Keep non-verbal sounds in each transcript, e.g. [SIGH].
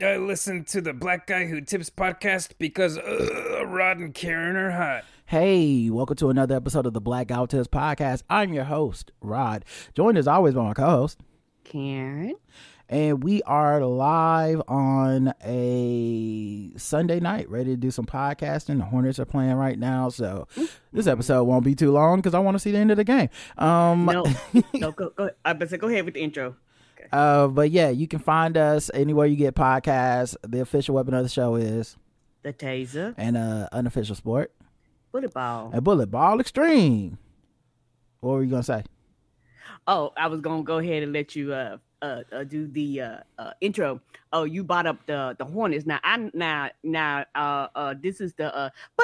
I listen to the Black Guy Who Tips podcast because uh, Rod and Karen are hot. Hey, welcome to another episode of the Black Guy Who Tips podcast. I'm your host, Rod. Joined as always by my co-host, Karen. and we are live on a Sunday night, ready to do some podcasting. The Hornets are playing right now, so this episode won't be too long because I want to see the end of the game. Um, No, [LAUGHS] no, go, go. I better say, go ahead with the intro. Uh, but yeah, you can find us anywhere you get podcasts. The official weapon of the show is The taser, And an uh, unofficial sport, bullet ball. a bullet ball extreme. What were you gonna say? Oh, I was gonna go ahead and let you uh uh, uh do the uh, uh intro. Oh, you brought up the the Hornets. Now I now now uh uh this is the uh [LAUGHS]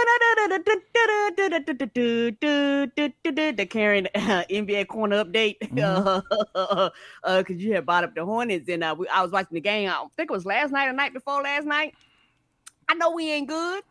the Karen uh, NBA corner update. [LAUGHS] Uh, uh, cause you had brought up the Hornets and uh we, I was watching the game. I think it was last night or night before last night. I know we ain't good,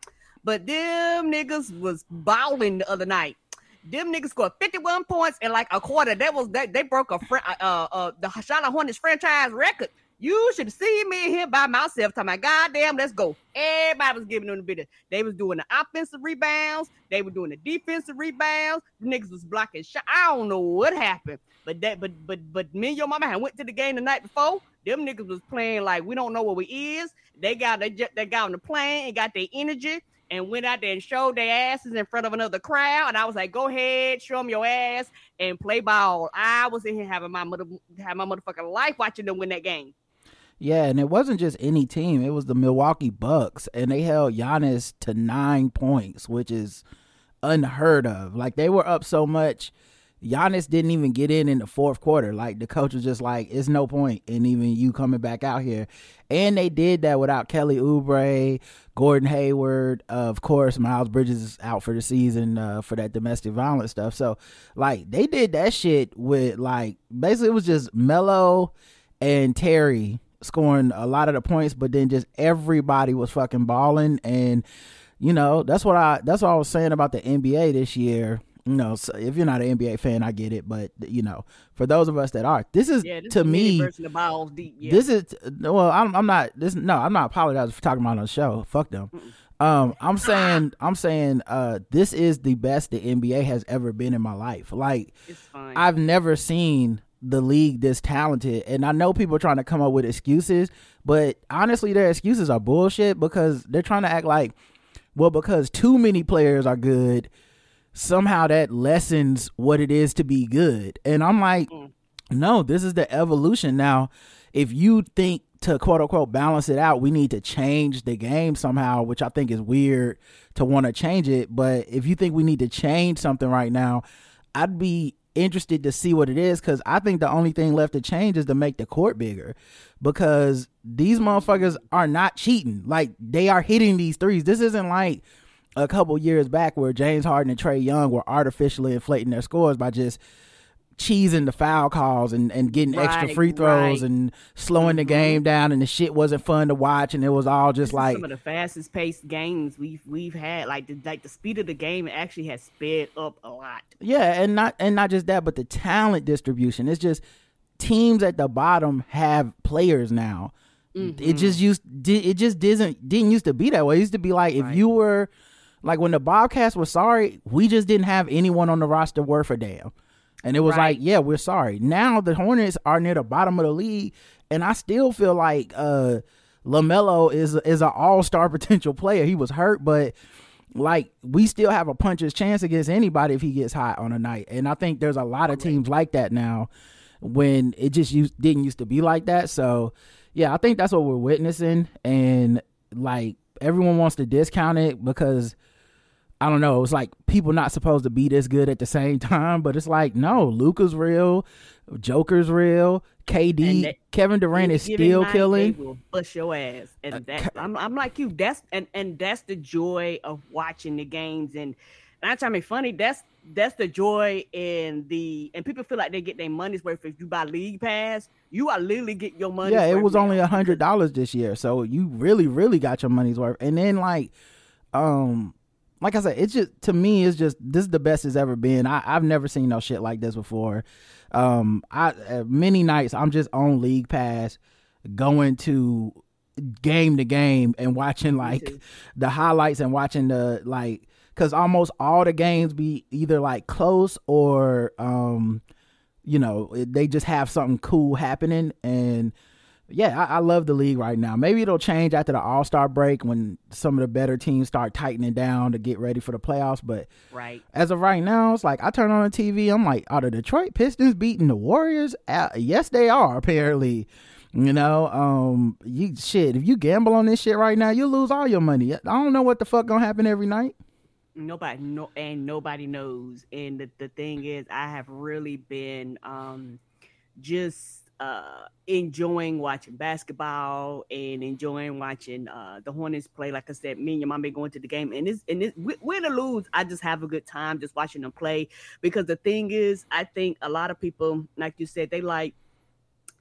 but them niggas was balling the other night. Them niggas scored 51 points in like a quarter. That was that they broke a fr- uh uh the Charlotte Hornets franchise record. You should see me here by myself talking about goddamn, let's go. Everybody was giving them the business. They was doing the offensive rebounds, they were doing the defensive rebounds. The niggas was blocking shot. I don't know what happened. But that but but but me and your mama had went to the game the night before. Them niggas was playing like we don't know what we is. They got they, ju- they got on the plane and got their energy and went out there and showed their asses in front of another crowd. And I was like, go ahead, show them your ass and play ball. I was in here having my mother have my motherfucking life watching them win that game. Yeah, and it wasn't just any team; it was the Milwaukee Bucks, and they held Giannis to nine points, which is unheard of. Like they were up so much, Giannis didn't even get in in the fourth quarter. Like the coach was just like, "It's no point in even you coming back out here," and they did that without Kelly Oubre, Gordon Hayward, of course. Miles Bridges is out for the season uh, for that domestic violence stuff. So, like they did that shit with like basically it was just Melo and Terry scoring a lot of the points, but then just everybody was fucking balling. And, you know, that's what I that's what I was saying about the NBA this year. You know, so if you're not an NBA fan, I get it, but you know, for those of us that are, this is Yeah, this to is me. deep. Yeah. This is well, I'm, I'm not this. No, I'm not apologizing for talking about on the show. Fuck them. Um, I'm saying, I'm saying, uh, this is the best the NBA has ever been in my life. Like. I've never seen the league this talented. And I know people are trying to come up with excuses, but honestly, their excuses are bullshit because they're trying to act like, well, because too many players are good, somehow that lessens what it is to be good. And I'm like, mm. no, this is the evolution. Now, if you think to quote unquote balance it out, we need to change the game somehow, which I think is weird to want to change it. But if you think we need to change something right now, I'd be interested to see what it is because I think the only thing left to change is to make the court bigger because these motherfuckers are not cheating. Like they are hitting these threes. This isn't like a couple years back where James Harden and Trae Young were artificially inflating their scores by just cheesing the foul calls and, and getting extra free throws right. and slowing the Mhm. game down and the shit wasn't fun to watch and it was all just like some of the fastest paced games we've we've had. Like the like the speed of the game actually has sped up a lot. Yeah, and not and not just that, but the talent distribution. It's just teams at the bottom have players now. Mm-hmm. It just used it just didn't didn't used to be that way. It used to be like if Right. you were like when the Bobcats were sorry, we just didn't have anyone on the roster worth a damn. And it was Right. like, yeah, we're sorry. Now the Hornets are near the bottom of the league, and I still feel like uh Lamelo is is an all star [LAUGHS] potential player. He was hurt, but like we still have a puncher's chance against anybody if he gets hot on a night. And I think there's a lot of teams like that now when it just used, didn't used to be like that. So yeah, I think that's what we're witnessing. And like everyone wants to discount it because I don't know, it's like people not supposed to be this good at the same [LAUGHS] time, but it's like no, Luka's real, Joker's real, KD, that- Kevin Durant is still killing. Will bust your ass, and Uh, that I'm, I'm like you. That's and and that's the joy of watching the games. And not trying to make funny. That's that's the joy in the and people feel like they get their money's worth if you buy league pass. You are literally get your money. Yeah, it was only a hundred dollars this year, so you really, really got your money's worth. And then like, um, like I said, it's just to me, it's just this is the best it's ever been. I, I've never seen no shit like this before. Um, I uh, many nights I'm just on League Pass, going to game to game and watching like [LAUGHS] the highlights and watching the like because almost all the games be either like close or um you know they just have something cool happening and yeah I, I love the league right now maybe it'll change after the all-star break when some of the better teams start tightening down to get ready for the playoffs but Right. as of right now, it's like I turn on the TV. I'm like, are the Detroit Pistons beating the Warriors? Uh, yes, they are. Apparently, you know, um, you shit. If you gamble on this shit right now, you lose all your money. I don't know what the fuck gonna happen every night. nobody no and nobody knows and the, the thing is i have really been um just uh enjoying watching basketball and enjoying watching uh the hornets play. Like i said me and your mom been going to the game and this and this wi- win or lose i just have a good time just watching them play. Because the thing is i think a lot of people like you said they like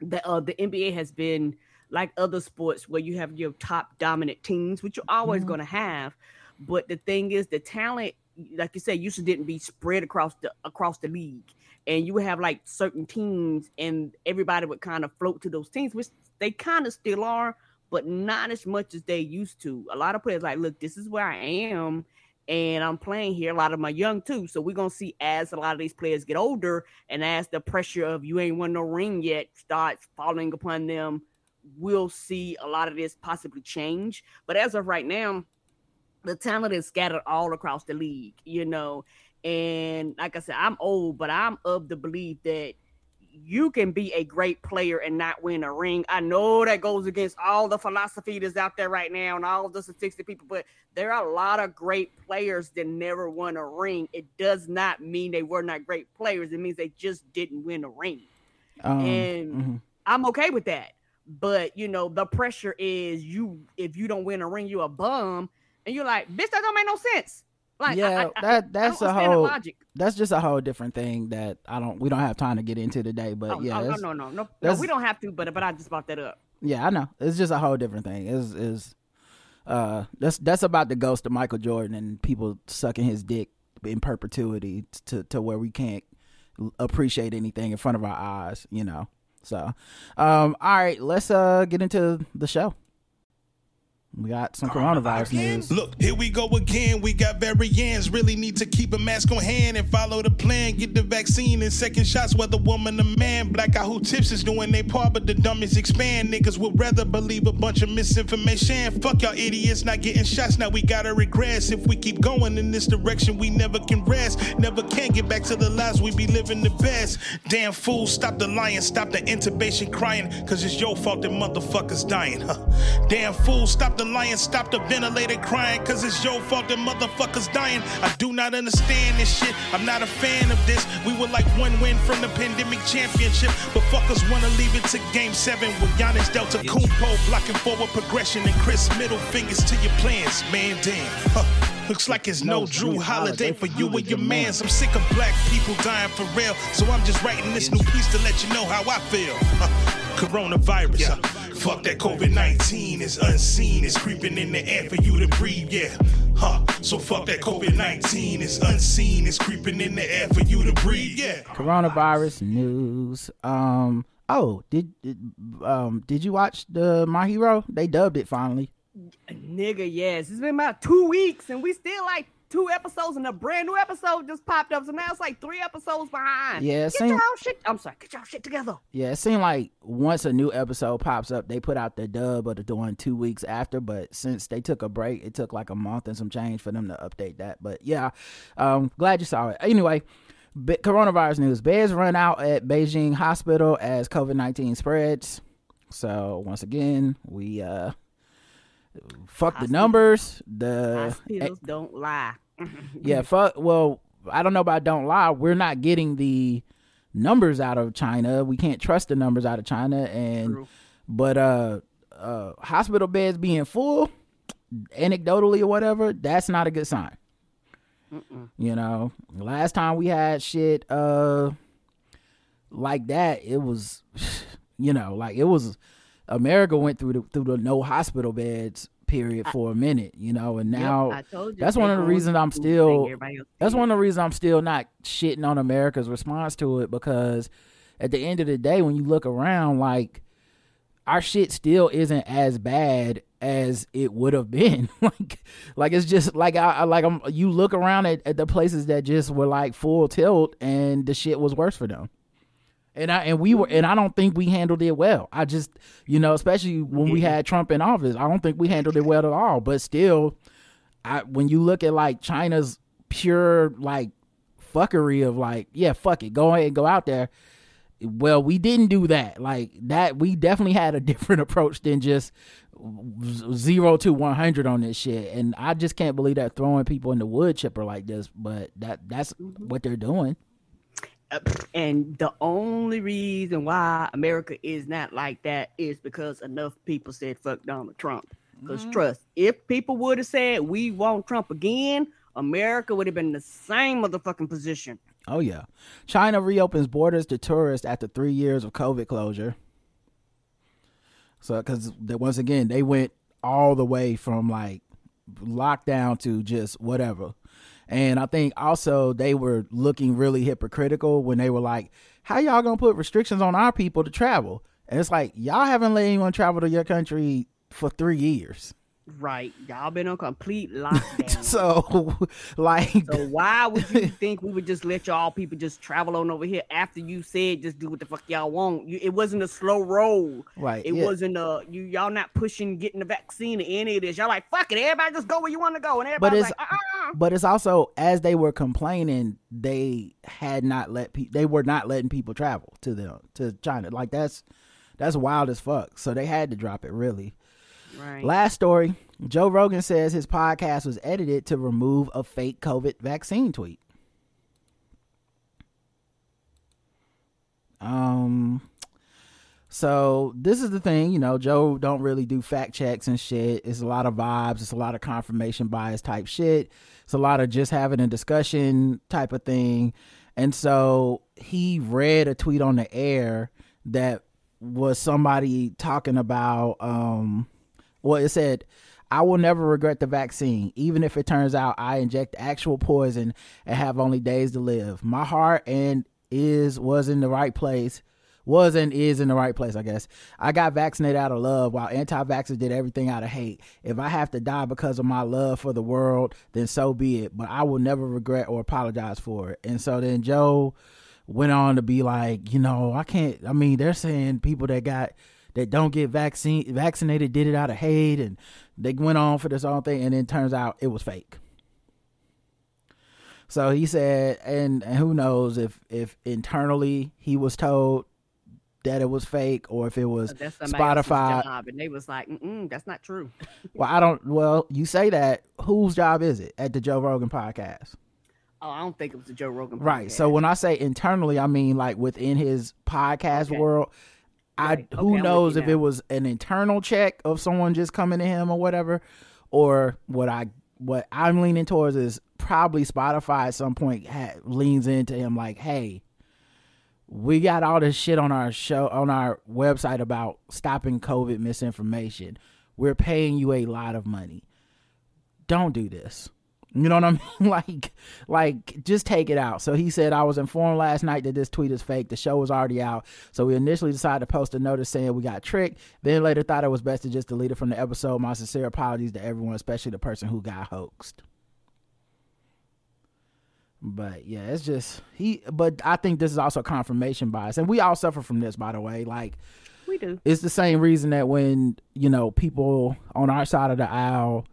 the uh the nba has been like other sports where you have your top dominant teams which you're always Mhm. going to have. But the thing is, the talent, like you said, used to didn't be spread across the across the league, and you have like certain teams, and everybody would kind of float to those teams, which they kind of still are, but not as much as they used to. A lot of players like, look, this is where I am, and I'm playing here. A lot of my young too, so we're gonna see as a lot of these players get older, and as the pressure of you ain't won no ring yet starts falling upon them, we'll see a lot of this possibly change. But as of right now the talent is scattered all across the league, you know. And like I said, I'm old, but I'm of the belief that you can be a great player and not win a ring. I know that goes against all the philosophy that's out there right now and all the statistics people, but there are a lot of great players that never won a ring. It does not mean they were not great players. It means they just didn't win a ring. Um, And- mhm. I'm okay with that. But you know, the pressure is you if you don't win a ring, you're a bum. And you're like, bitch, that don't make no sense. Like, yeah, I, I, that that's a don't understand the whole logic. that's just a whole different thing that I don't we don't have time to get into today. But Oh, yeah, oh, no, no, no, no, no. We don't have to, but but I just brought that up. Yeah, I know. It's just a whole different thing. Is is uh that's that's about the ghost of Michael Jordan and people sucking his dick in perpetuity to to where we can't appreciate anything in front of our eyes, you know. So, um all right, let's uh get into the show. We got some coronavirus news. Look, here we go again. We got variants. Really need to keep a mask on hand and follow the plan. Get the vaccine and second shots, whether woman or man. Black out who tips is doing their part, but the dummies expand. Niggas would rather believe a bunch of misinformation. Fuck y'all idiots not getting shots. Now we gotta regress. If we keep going in this direction, we never can rest. Never can get back to the lives we be living the best. Damn fool, stop the lying, stop the intubation crying, cause it's your fault that motherfuckers dying. Huh. Damn fool, stop the lying, stop the ventilator crying, cause it's your fault that motherfuckers dying. I do not understand this shit. I'm not a fan of this. We were like one win from the pandemic championship, but fuckers wanna leave it to game seven with Giannis Delta Kumpo blocking forward progression and Chris middle fingers to your plans. Man, damn. Huh. Looks like it's no Drew holiday for you and your mans. I'm sick of black people dying for real, so I'm just writing this new piece to let you know how I feel. Huh. Coronavirus, huh. Fuck that COVID 19 is unseen, it's creeping in the air for you to breathe, yeah. Huh. So fuck that COVID 19 is unseen, it's creeping in the air for you to breathe, yeah. Coronavirus news. Um oh, did, did um did you watch the My Hero? They dubbed it finally. Nigga, yes. It's been about two weeks and we still like two episodes and a brand new episode just popped up. So now it's like three episodes behind. Yeah, it Get seem- your shit. I'm sorry, get your shit together. Yeah, it seemed like once a new episode pops up, they put out the dub of the one two weeks after. But since they took a break, it took like a month and some change for them to update that. But yeah, um, glad you saw it. Anyway, be- coronavirus news: beds run out at Beijing hospital as COVID nineteen spreads. So once again, we uh, fuck the numbers. The Hospitals don't lie. [LAUGHS] yeah, fuck. Well, I don't know about don't lie. We're not getting the numbers out of China. We can't trust the numbers out of China, and True. but uh, uh, hospital beds being full, anecdotally or whatever, that's not a good sign. You know, last time we had shit uh like that, it was, [SIGHS] you know, like it was. America went through the through the no hospital beds period for a minute, you know, and Yep, now you, that's one of the reasons I'm still thing everybody else that's one of the reasons I'm still not shitting on America's response to it because at the end of the day, when you look around, like our shit still isn't as bad as it would have been. [LAUGHS] like, like it's just like I, I like I'm. You look around at, at the places that just were like full tilt, and the shit was worse for them. And I and we were mm-hmm. and I don't think we handled it well. I just you know, especially when we had Trump in office, I don't think we handled it well at all. But still, I when you look at like China's pure like fuckery of like, yeah, fuck it, go ahead and go out there. Well, we didn't do that. Like that, we definitely had a [LAUGHS] different approach than just zero to one hundred on this shit. And I just can't believe that throwing people in the wood chipper like this. But that that's mm-hmm. what they're doing. And the only reason why America is not like that is because enough people said fuck Donald Trump. Because mm-hmm. trust, if people would have said we want Trump again, America would have been in the same motherfucking position. Oh yeah, China reopens borders to tourists after three years of COVID closure. So, because once again, they went all the way from like lockdown to just whatever. And I think also they were looking really hypocritical when they were like, "How y'all gonna put restrictions on our people to travel?" And it's like y'all haven't let anyone travel to your country for three years. Right. Y'all been on complete [LAUGHS] lockdown. So, [LAUGHS] like, So why would you think we would just let y'all people just travel on over here after you said just do what the fuck y'all want? You, it wasn't a slow roll. right? It yeah. wasn't a you y'all not pushing getting the vaccine or any of this. Y'all like fuck it, everybody just go where you want to go, and But it's- like, uh-uh. But it's also as they were complaining, they had not let pe- they were not letting people travel to them to China. Like that's that's wild as fuck. So they had to drop it really. right. Last story: Joe Rogan says his podcast was edited to remove a fake COVID vaccine tweet. Um. So this is the thing, you know, Joe don't really do fact checks and shit. It's a lot of vibes. It's a lot of confirmation bias type shit. It's a lot of just having a discussion type of thing. And so he read a tweet on the air that was somebody talking about um well it said I will never regret the vaccine, even if it turns out I inject actual poison and have only days to live. My heart and is was in the right place, was and is in the right place, I guess. I got vaccinated out of love while anti vaxxers did everything out of hate. If I have to die because of my love for the world, then so be it. But I will never regret or apologize for it. And so then Joe went on to be like, you know, I can't I mean, they're saying people that got that don't get vaccine vaccinated did it out of hate and they went on for this whole thing and then turns out it was fake. So he said and, and who knows if if internally he was told that it was fake or if it was That's somebody Spotify. job, and they was like, Mm-mm, "That's not true." [LAUGHS] Well, I don't well, you say that whose job is it at the Joe Rogan podcast? Oh, I don't think it was the Joe Rogan. Right. So when I say internally, I mean like within his podcast Okay. world. I Right. I'm who with knows if now. it was an internal check of someone just coming to him or whatever, or what I what I'm leaning towards is probably Spotify at some point ha- leans into him like, hey, we got all this shit on our show on our website about stopping COVID misinformation. We're paying you a lot of money. Don't do this. You know what I [LAUGHS] mean? like, like just take it out. So he said, I was informed last night that this tweet is fake. The show was already out. So we initially decided to post a notice saying we got tricked. Then later thought it was best to just delete it from the episode. My sincere apologies to everyone, especially the person who got hoaxed. But yeah, it's just he. But I think this is also confirmation bias, and we all suffer from this, by the way. Like we do. it's the same reason that when you know people on our side of the aisle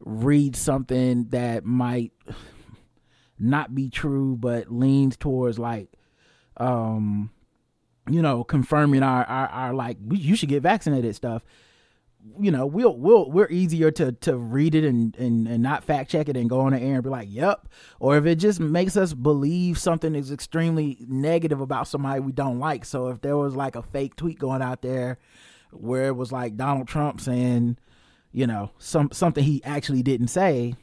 read something that might not be true but leans towards like um you know confirming our our, our like you should get vaccinated stuff you know we'll we'll we're easier to to read it and and, and not fact check it and go on the air and be like yep or if it just makes us believe something is extremely negative about somebody we don't like. So if there was like a fake tweet going out there where it was like Donald Trump saying you know some something he actually didn't say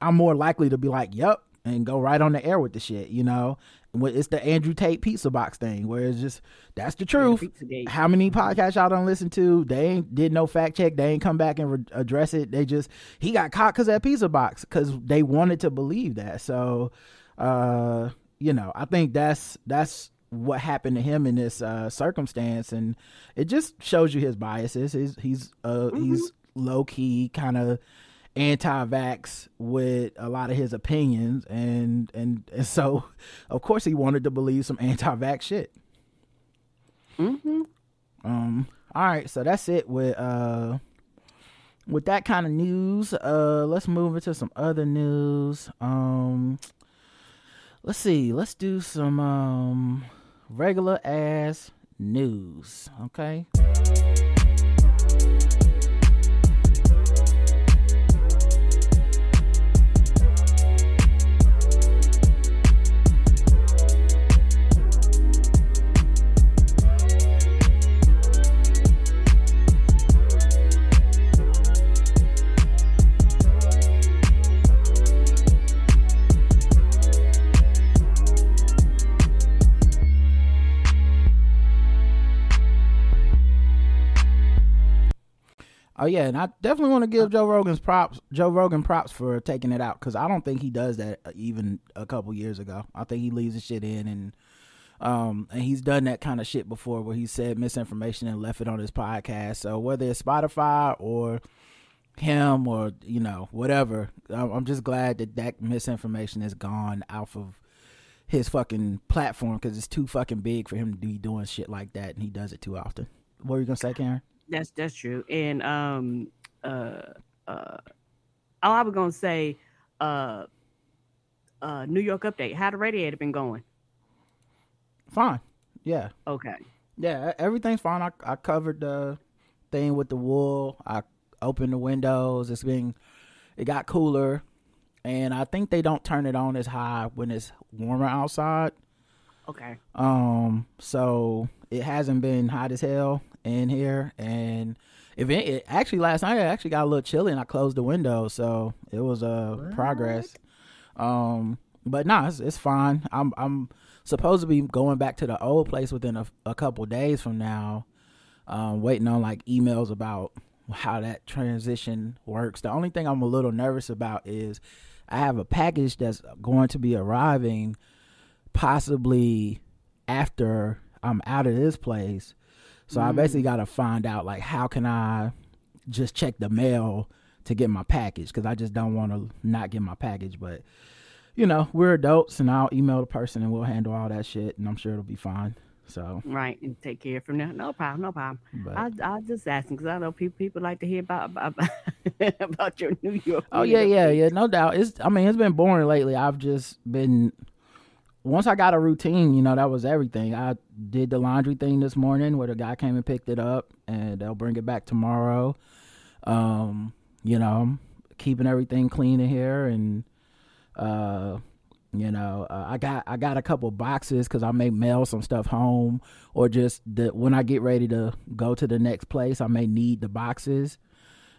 I'm more likely to be like yep and go right on the air with the shit you know it's the Andrew Tate pizza box thing where it's just that's the truth how many podcasts y'all don't listen to? They ain't did no fact check. They ain't come back and re- address it. They just he got caught because that pizza box because they wanted to believe that. So, uh, you know, I think that's that's what happened to him in this uh, circumstance, and it just shows you his biases. He's he's uh, he's low key kind of anti-vax with a lot of his opinions, and, and and so [LAUGHS] of course he wanted to believe some anti-vax shit. Mm-hmm. Um. All right, so that's it with uh with that kind of news. Uh, let's move into some other news. Um, let's see. Let's do some um regular ass news. Okay. Oh yeah, and I definitely want to give Joe Rogan's props. Joe Rogan props for taking it out because I don't think he does that uh, even a couple years ago. I think he leaves the shit in, and um, and he's done that kind of shit before where he said misinformation and left it on his podcast. So whether it's Spotify or him or you know whatever, I'm I'm just glad that that misinformation is gone off of his fucking platform because it's too fucking big for him to be doing shit like that, and he does it too often. What were you gonna say, Karen? That's that's true. And um uh uh oh I was gonna say uh uh New York update. How the radiator been going? Fine. Yeah. Okay. Yeah, everything's fine. I, I covered the thing with the wool. I opened the windows. It's been, it got cooler, and I think they don't turn it on as high when it's warmer outside. Okay. Um, so it hasn't been hot as hell in here, and if it, it actually last night it actually got a little chilly, and I closed the window, so it was a uh, progress. Um, but no, it's, it's fine. I'm I'm supposed to be going back to the old place within a, a couple days from now. Um, waiting on like emails about how that transition works. The only thing I'm a little nervous about is I have a package that's going to be arriving possibly after I'm out of this place. So I basically mm. got to find out like how can I just check the mail to get my package because I just don't want to not get my package. But you know we're adults, and I'll email the person and we'll handle all that shit, and I'm sure it'll be fine. So, Right, and take care from there. No problem, no problem. but I I just asking because I know people people like to hear about [LAUGHS] about, about your New York. Oh yeah, yeah, yeah. No doubt. It's. I mean, it's been boring lately. I've just been. Once I got a routine, you know, that was everything. I did the laundry thing this morning, where the guy came and picked it up, and they'll bring it back tomorrow. Um, you know, keeping everything clean in here, and uh, you know, uh, I got I got a couple boxes because I may mail some stuff home, or just the when I get ready to go to the next place, I may need the boxes.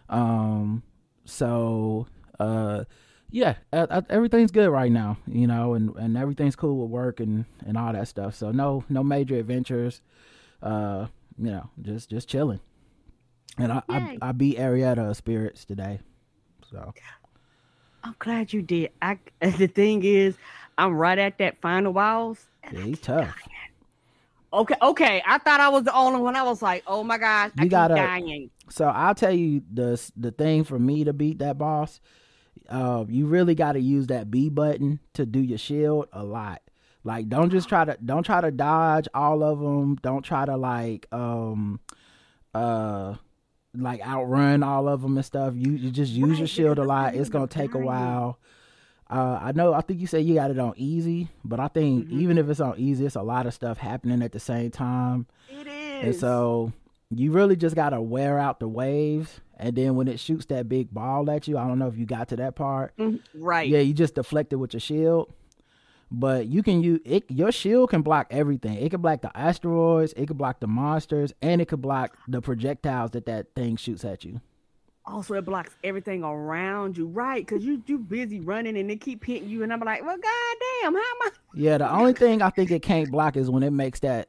Um, so uh, yeah, uh, uh, everything's good right now, you know, and and everything's cool with work and and all that stuff. So no no major adventures. Uh, you know, just just chilling. And I I, Yay. I beat Arietta spirits today, so I'm glad you did. I the thing is, I'm right at that final boss. yeah, he's tough. Okay, okay. I thought I was the only one. I was like, oh my gosh, I You keep gotta- dying. So I'll tell you the the thing for me to beat that boss. Uh, you really got to use that B button to do your shield a lot. Like, don't just try to don't try to dodge all of them. Don't try to like um uh like outrun all of them and stuff. You you just use your shield a lot. It's gonna take a while. Uh, I know. I think you said you got it on easy, but I think Mhm. even if it's on easy, it's a lot of stuff happening at the same time. It And so you really just gotta wear out the waves, and then when it shoots that big ball at you, I don't know if you got to that part. Mhm, right. Yeah, you just deflect it with your shield. But you can use it. Your shield can block everything. It can block the asteroids. It can block the monsters, and it can block the projectiles that that thing shoots at you. Also, it blocks everything around you, right? Because you you busy running and they keep hitting you, and I'm like, well, goddamn, how am I? Yeah, the [LAUGHS] only thing I think it can't block is when it makes that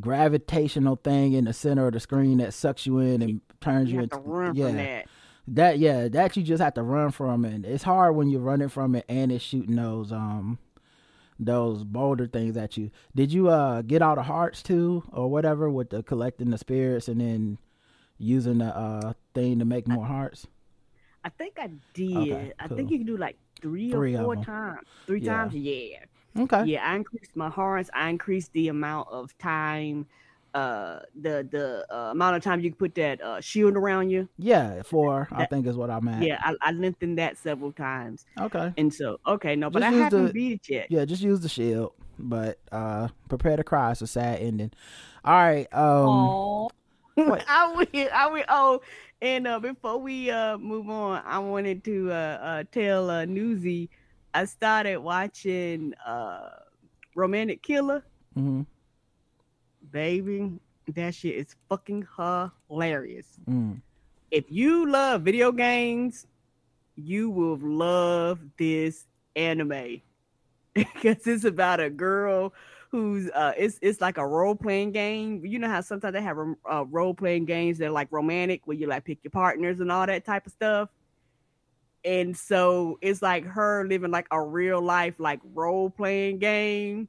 gravitational thing in the center of the screen that sucks you in and turns You you, into run yeah. from that. That yeah, that you just have to run from, and it's hard when you're running from it and it's shooting those um those bolder things at you. Did you uh get all the hearts too, or whatever, with the collecting the spirits and then using the uh thing to make more hearts? I think I did. Okay, I think you can do like three, Three or four times. Three Yeah. times, yeah. Okay. Yeah, I increased my hearts. I increased the amount of time, uh, the the uh, amount of time you can put that uh, shield around you. Yeah, four I think is what I'm at. Yeah, I, I lengthened that several times, Okay. and so okay, no, but Just I use haven't the- beat it yet. Yeah, just use the shield. But uh prepare to cry. It's a sad ending. All right. Um Oh. [LAUGHS] I will. I will. Oh, and uh, before we uh move on, I wanted to uh, uh tell uh, Newsy I started watching uh Romantic Killer. mhm, Baby, that shit is fucking hilarious. mm. If you love video games, you will love this anime [LAUGHS] because it's about a girl who's uh it's it's like a role playing game. You know how sometimes they have uh, role playing games that are like romantic where you like pick your partners and all that type of stuff. And so it's like her living like a real life like role playing game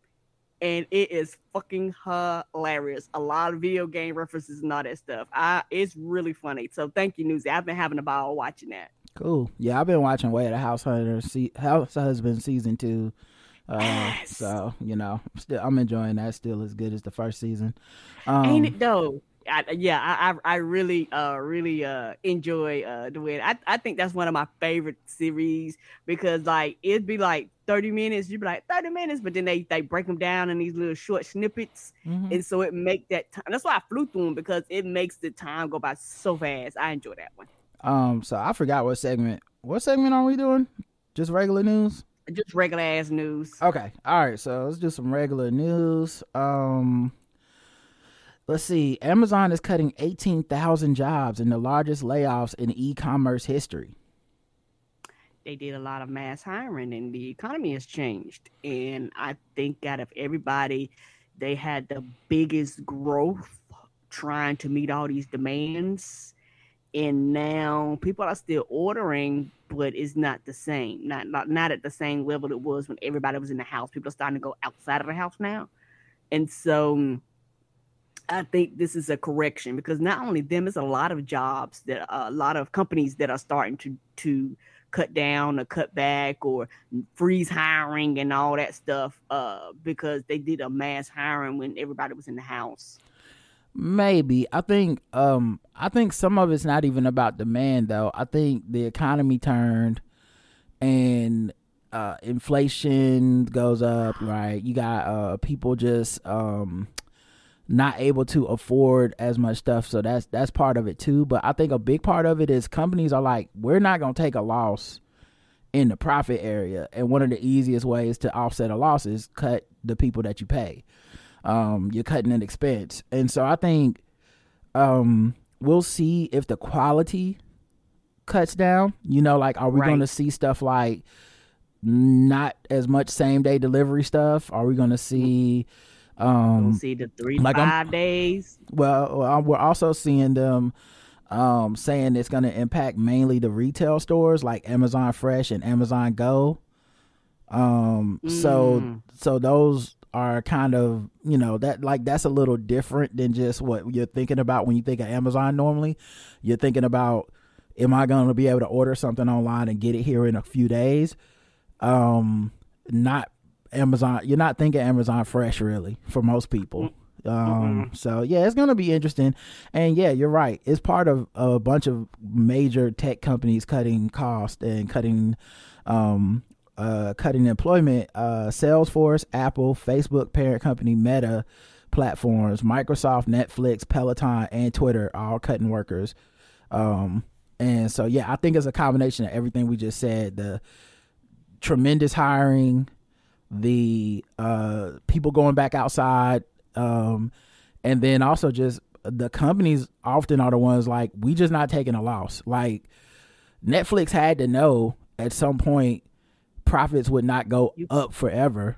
and it is fucking hilarious. A lot of video game references and all that stuff. I it's really funny. So thank you, Newsy. I've been having a ball watching that. Cool. Yeah, I've been watching Way of the House Hunter, se- House Husband season two. Uh, Yes. so you know, still I'm enjoying that. Still as good as the first season. Um, Ain't it though? I, yeah, I, I really uh really uh enjoy uh the way I I think that's one of my favorite series because like it'd be like 30 minutes you'd be like 30 minutes but then they they break them down in these little short snippets mhm. and so it make that time that's why I flew through them because it makes the time go by so fast I enjoy that one Um, so I forgot what segment. What segment are we doing? Just regular news. just regular ass news Okay. All right. So let's do some regular news. Um, let's see. Amazon is cutting eighteen thousand jobs in the largest layoffs in e-commerce history. they did a lot of mass hiring and the economy has changed. And I think out of everybody, they had the biggest growth trying to meet all these demands. And now people are still ordering, but it's not the same. Not not not at the same level it was when everybody was in the house. People are starting to go outside of the house now. And so I think this is a correction because not only them, it's a lot of jobs that a lot of companies that are starting to to cut down or cut back or freeze hiring and all that stuff uh because they did a mass hiring when everybody was in the house Maybe. I think um I think some of it's not even about demand though. I think the economy turned and uh inflation goes up, right? You got uh people just um not able to afford as much stuff, so that's that's part of it too, but I think a big part of it is companies are like we're not going to take a loss in the profit area, and one of the easiest ways to offset a loss is cut the people that you pay. Um you're cutting an expense. And so i think um we'll see if the quality cuts down. You know like are we going to see stuff like not as much same day delivery stuff? Are we going to see we'll um see the three to like I'm- 5 days. well well, we're also seeing them um saying it's going to impact mainly the retail stores like amazon fresh and amazon go. Um so Mm. so those are kind of you know that like that's a little different than just what you're thinking about when you think of amazon normally. You're thinking about am i going to be able to order something online and get it here in a few days? Um not amazon you're not thinking amazon fresh really for most people. Um so yeah it's gonna be interesting. And yeah you're right. It's part of a bunch of major tech companies cutting cost and cutting um uh cutting employment. Uh salesforce apple facebook parent company meta platforms microsoft netflix peloton and twitter all cutting workers. Um and so yeah i think it's a combination of everything we just said the tremendous hiring the uh people going back outside um and then also just the companies often are the ones like we just not taking a loss. Like netflix had to know at some point profits would not go You- up forever.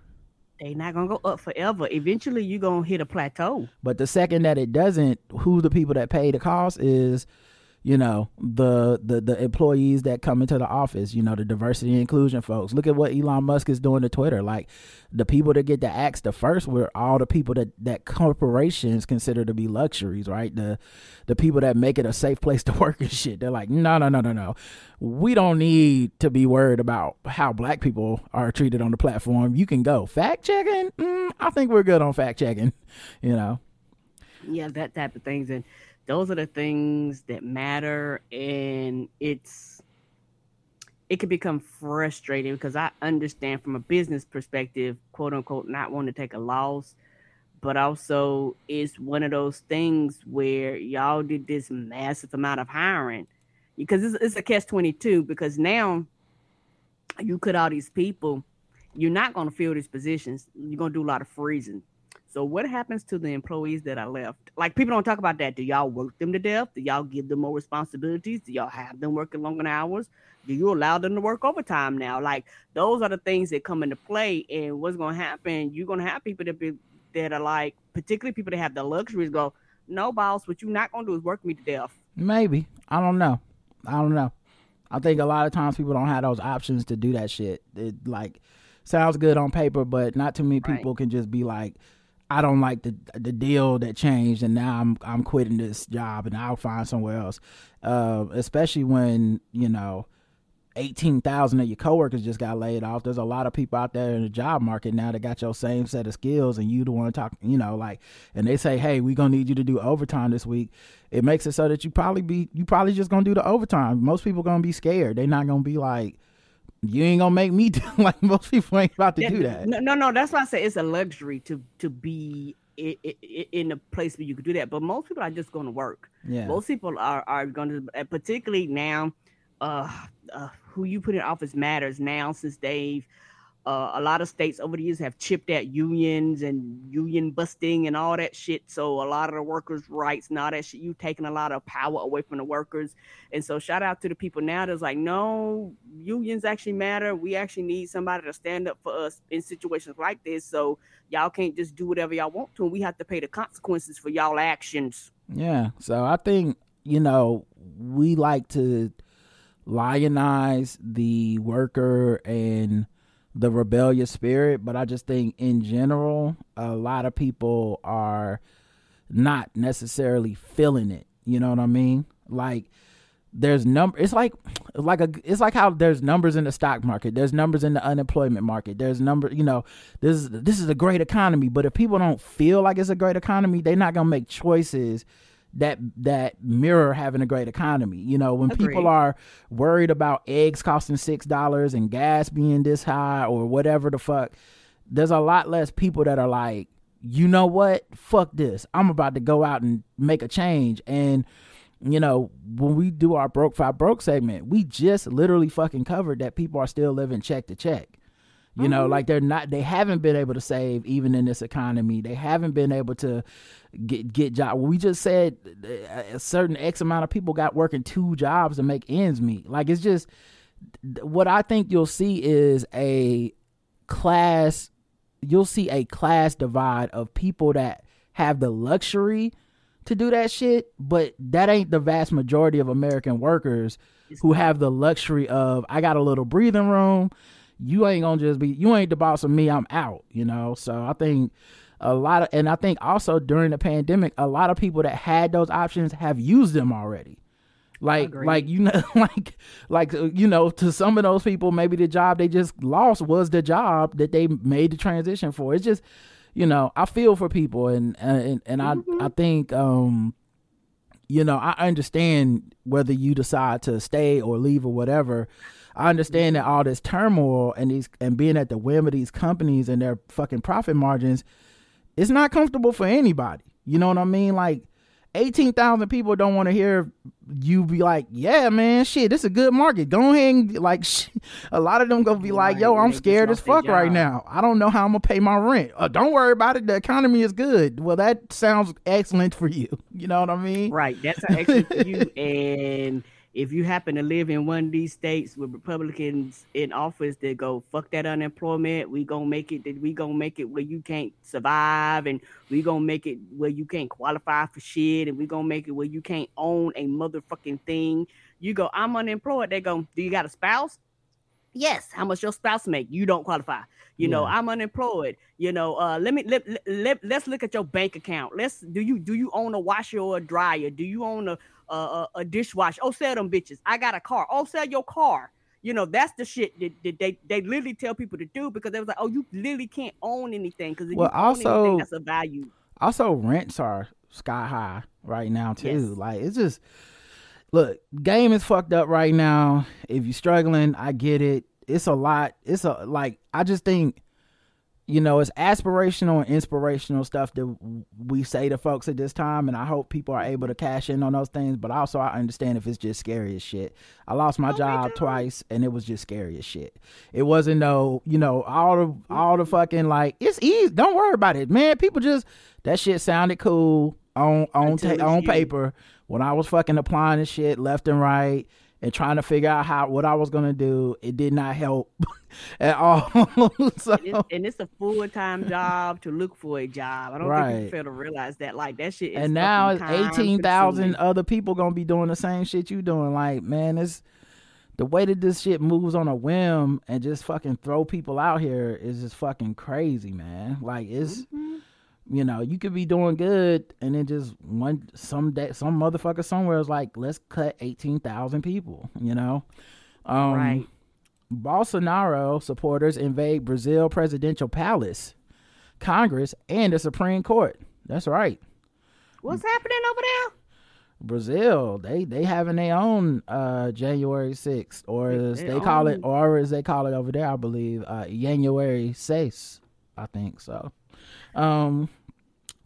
They not gonna go up forever. Eventually you're gonna hit a plateau. But the second that it doesn't who the people that pay the cost is you know the the the employees that come into the office you know the diversity and inclusion folks. Look at what elon musk is doing to twitter. Like the people that get to axe the first were all the people that that corporations consider to be luxuries right? The the people that make it a safe place to [LAUGHS] work and shit. They're like no no no no no. We don't need to be worried about how black people are treated on the platform. You can go. Fact checking? Mm, i think we're good on fact checking [LAUGHS] you know? Yeah that type of things. And those are the things that matter and it's it can become frustrating because i understand from a business perspective quote unquote not wanting to take a loss but also it's one of those things where y'all did this massive amount of hiring because it's, it's a catch 22 because now you cut all these people you're not going to fill these positions. You're going to do a lot of freezing so what happens to the employees that are left? Like people don't talk about that. Do y'all work them to death? Do y'all give them more responsibilities? Do y'all have them working longer hours? Do you allow them to work overtime now? Like those are the things that come into play. And what's going to happen? You're going to have people that be that are like, particularly people that have the luxuries, go, no, boss. What you're not going to do is work me to death. Maybe I don't know. I don't know. I think a lot of times people don't have those options to do that shit. It like sounds good on paper, but not too many people right. can just be like I don't like the the deal that changed, and now I'm I'm quitting this job, and I'll find somewhere else. Uh, especially when you know, eighteen thousand of your coworkers just got laid off. There's a lot of people out there in the job market now that got your same set of skills, and you want to talk. You know, like, and they say, hey, we're gonna need you to do overtime this week. It makes it so that you probably be you probably just gonna do the overtime. Most people gonna be scared. They're not gonna be like you ain't gonna make me [LAUGHS] do like most people ain't about to do that. No, no, no, that's why I say it's a luxury to to be in, in a place where you could do that. But most people are just going to work. Yeah, most people are are going to, particularly now. Uh, uh, who you put in office matters now since they've uh, a lot of states over the years have chipped at unions and union busting and all that shit. So a lot of the workers' rights and all that shit, you taking a lot of power away from the workers. And so shout out to the people now that's like, no, unions actually matter. We actually need somebody to stand up for us in situations like this. So y'all can't just do whatever y'all want to, and we have to pay the consequences for y'all actions. Yeah. So I think you know we like to lionize the worker and the rebellious spirit, but I just think in general, a lot of people are not necessarily feeling it. You know what I mean? Like there's number it's like like a it's like how there's numbers in the stock market there's numbers in the unemployment market there's number you know this is this is a great economy but if people don't feel like it's a great economy they're not to make choices that that mirror having a great economy. You know, when Agreed. people are worried about eggs costing six dollars and gas being this high or whatever the fuck, there's a lot less people that are like, you know what, fuck this. I'm about to go out and make a change. And you know, when we do our broke five broke segment, we just literally fucking covered that people are still living check to check. You know, mm-hmm. like they're not they haven't been able to save even in this economy. They haven't been able to get get job. We just said a certain X amount of people got working two jobs to make ends meet. Like it's just what I think you'll see is a class you'll see a class divide of people that have the luxury to do that shit, but that ain't the vast majority of American workers who have the luxury of I got a little breathing room you ain't gonna just be you ain't the boss of me i'm out you know? So i think a lot of and i think also during the pandemic a lot of people that had those options have used them already. Like like you know [LAUGHS] like like uh, you know to some of those people maybe the job they just lost was the job that they made the transition for. It's just you know i feel for people and and and mm-hmm. i i think um you know i understand whether you decide to stay or leave or whatever I understand that all this turmoil and these and being at the whim of these companies and their fucking profit margins, it's not comfortable for anybody. You know what I mean? Like eighteen thousand people don't want to hear you be like, "Yeah, man, shit, this is a good market. Go ahead and like." [LAUGHS] a lot of them gonna be like, "Yo, I'm scared as fuck right now. I don't know how I'm gonna pay my rent." Uh, don't worry about it. The economy is good. Well, that sounds excellent for you. [LAUGHS] You know what I mean? Right. That's excellent for you [LAUGHS] and if you happen to live in one of these states with Republicans in office that go fuck that unemployment, we gonna make it that we gonna make it where you can't survive, and we gonna make it where you can't qualify for shit, and we gonna make it where you can't own a motherfucking thing. You go, I'm unemployed. They go, do you got a spouse? Yes. How much your spouse make? You don't qualify. You know, Yeah. I'm unemployed. You know, uh, let me let, let, let let's look at your bank account. Let's do you do you own a washer or a dryer? Do you own a a, a, a dishwasher? Oh, sell them bitches. I got a car. Oh, sell your car. You know, that's the shit that, that they they literally tell people to do because they was like, oh, you literally can't own anything because Well, you own anything, also- that's a value. also rents are sky high right now too Yes. like it's just look game is fucked up right now if you're struggling i get it it's a lot it's a like i just think you know it's aspirational and inspirational stuff that we say to folks at this time and i hope people are able to cash in on those things but also i understand if it's just scary as shit i lost my Oh, job too. twice and it was just scary as shit it wasn't no you know all the all the fucking like it's easy don't worry about it man people just that shit sounded cool on on ta- on you. paper when i was fucking applying this shit left and right and trying to figure out how what i was gonna do it did not help [LAUGHS] at all [LAUGHS] so And it's, and it's a full time job to look for a job. I don't think you fail to realize that. Like that shit. Is and now it's eighteen thousand other people gonna be doing the same shit you doing. Like, man, it's the way that this shit moves on a whim and just fucking throw people out here is just fucking crazy, man. Like, it's Mm-hmm. You know you could be doing good and then just one some day some motherfucker somewhere is like, let's cut eighteen thousand people. You know, um, Right. Bolsonaro supporters invade Brazil presidential palace, Congress, and the Supreme Court. That's right. What's happening over there? Brazil, they they having their own uh January sixth, or as Their they call it, or as they call it over there, I believe, uh January sixth. I think so. Um,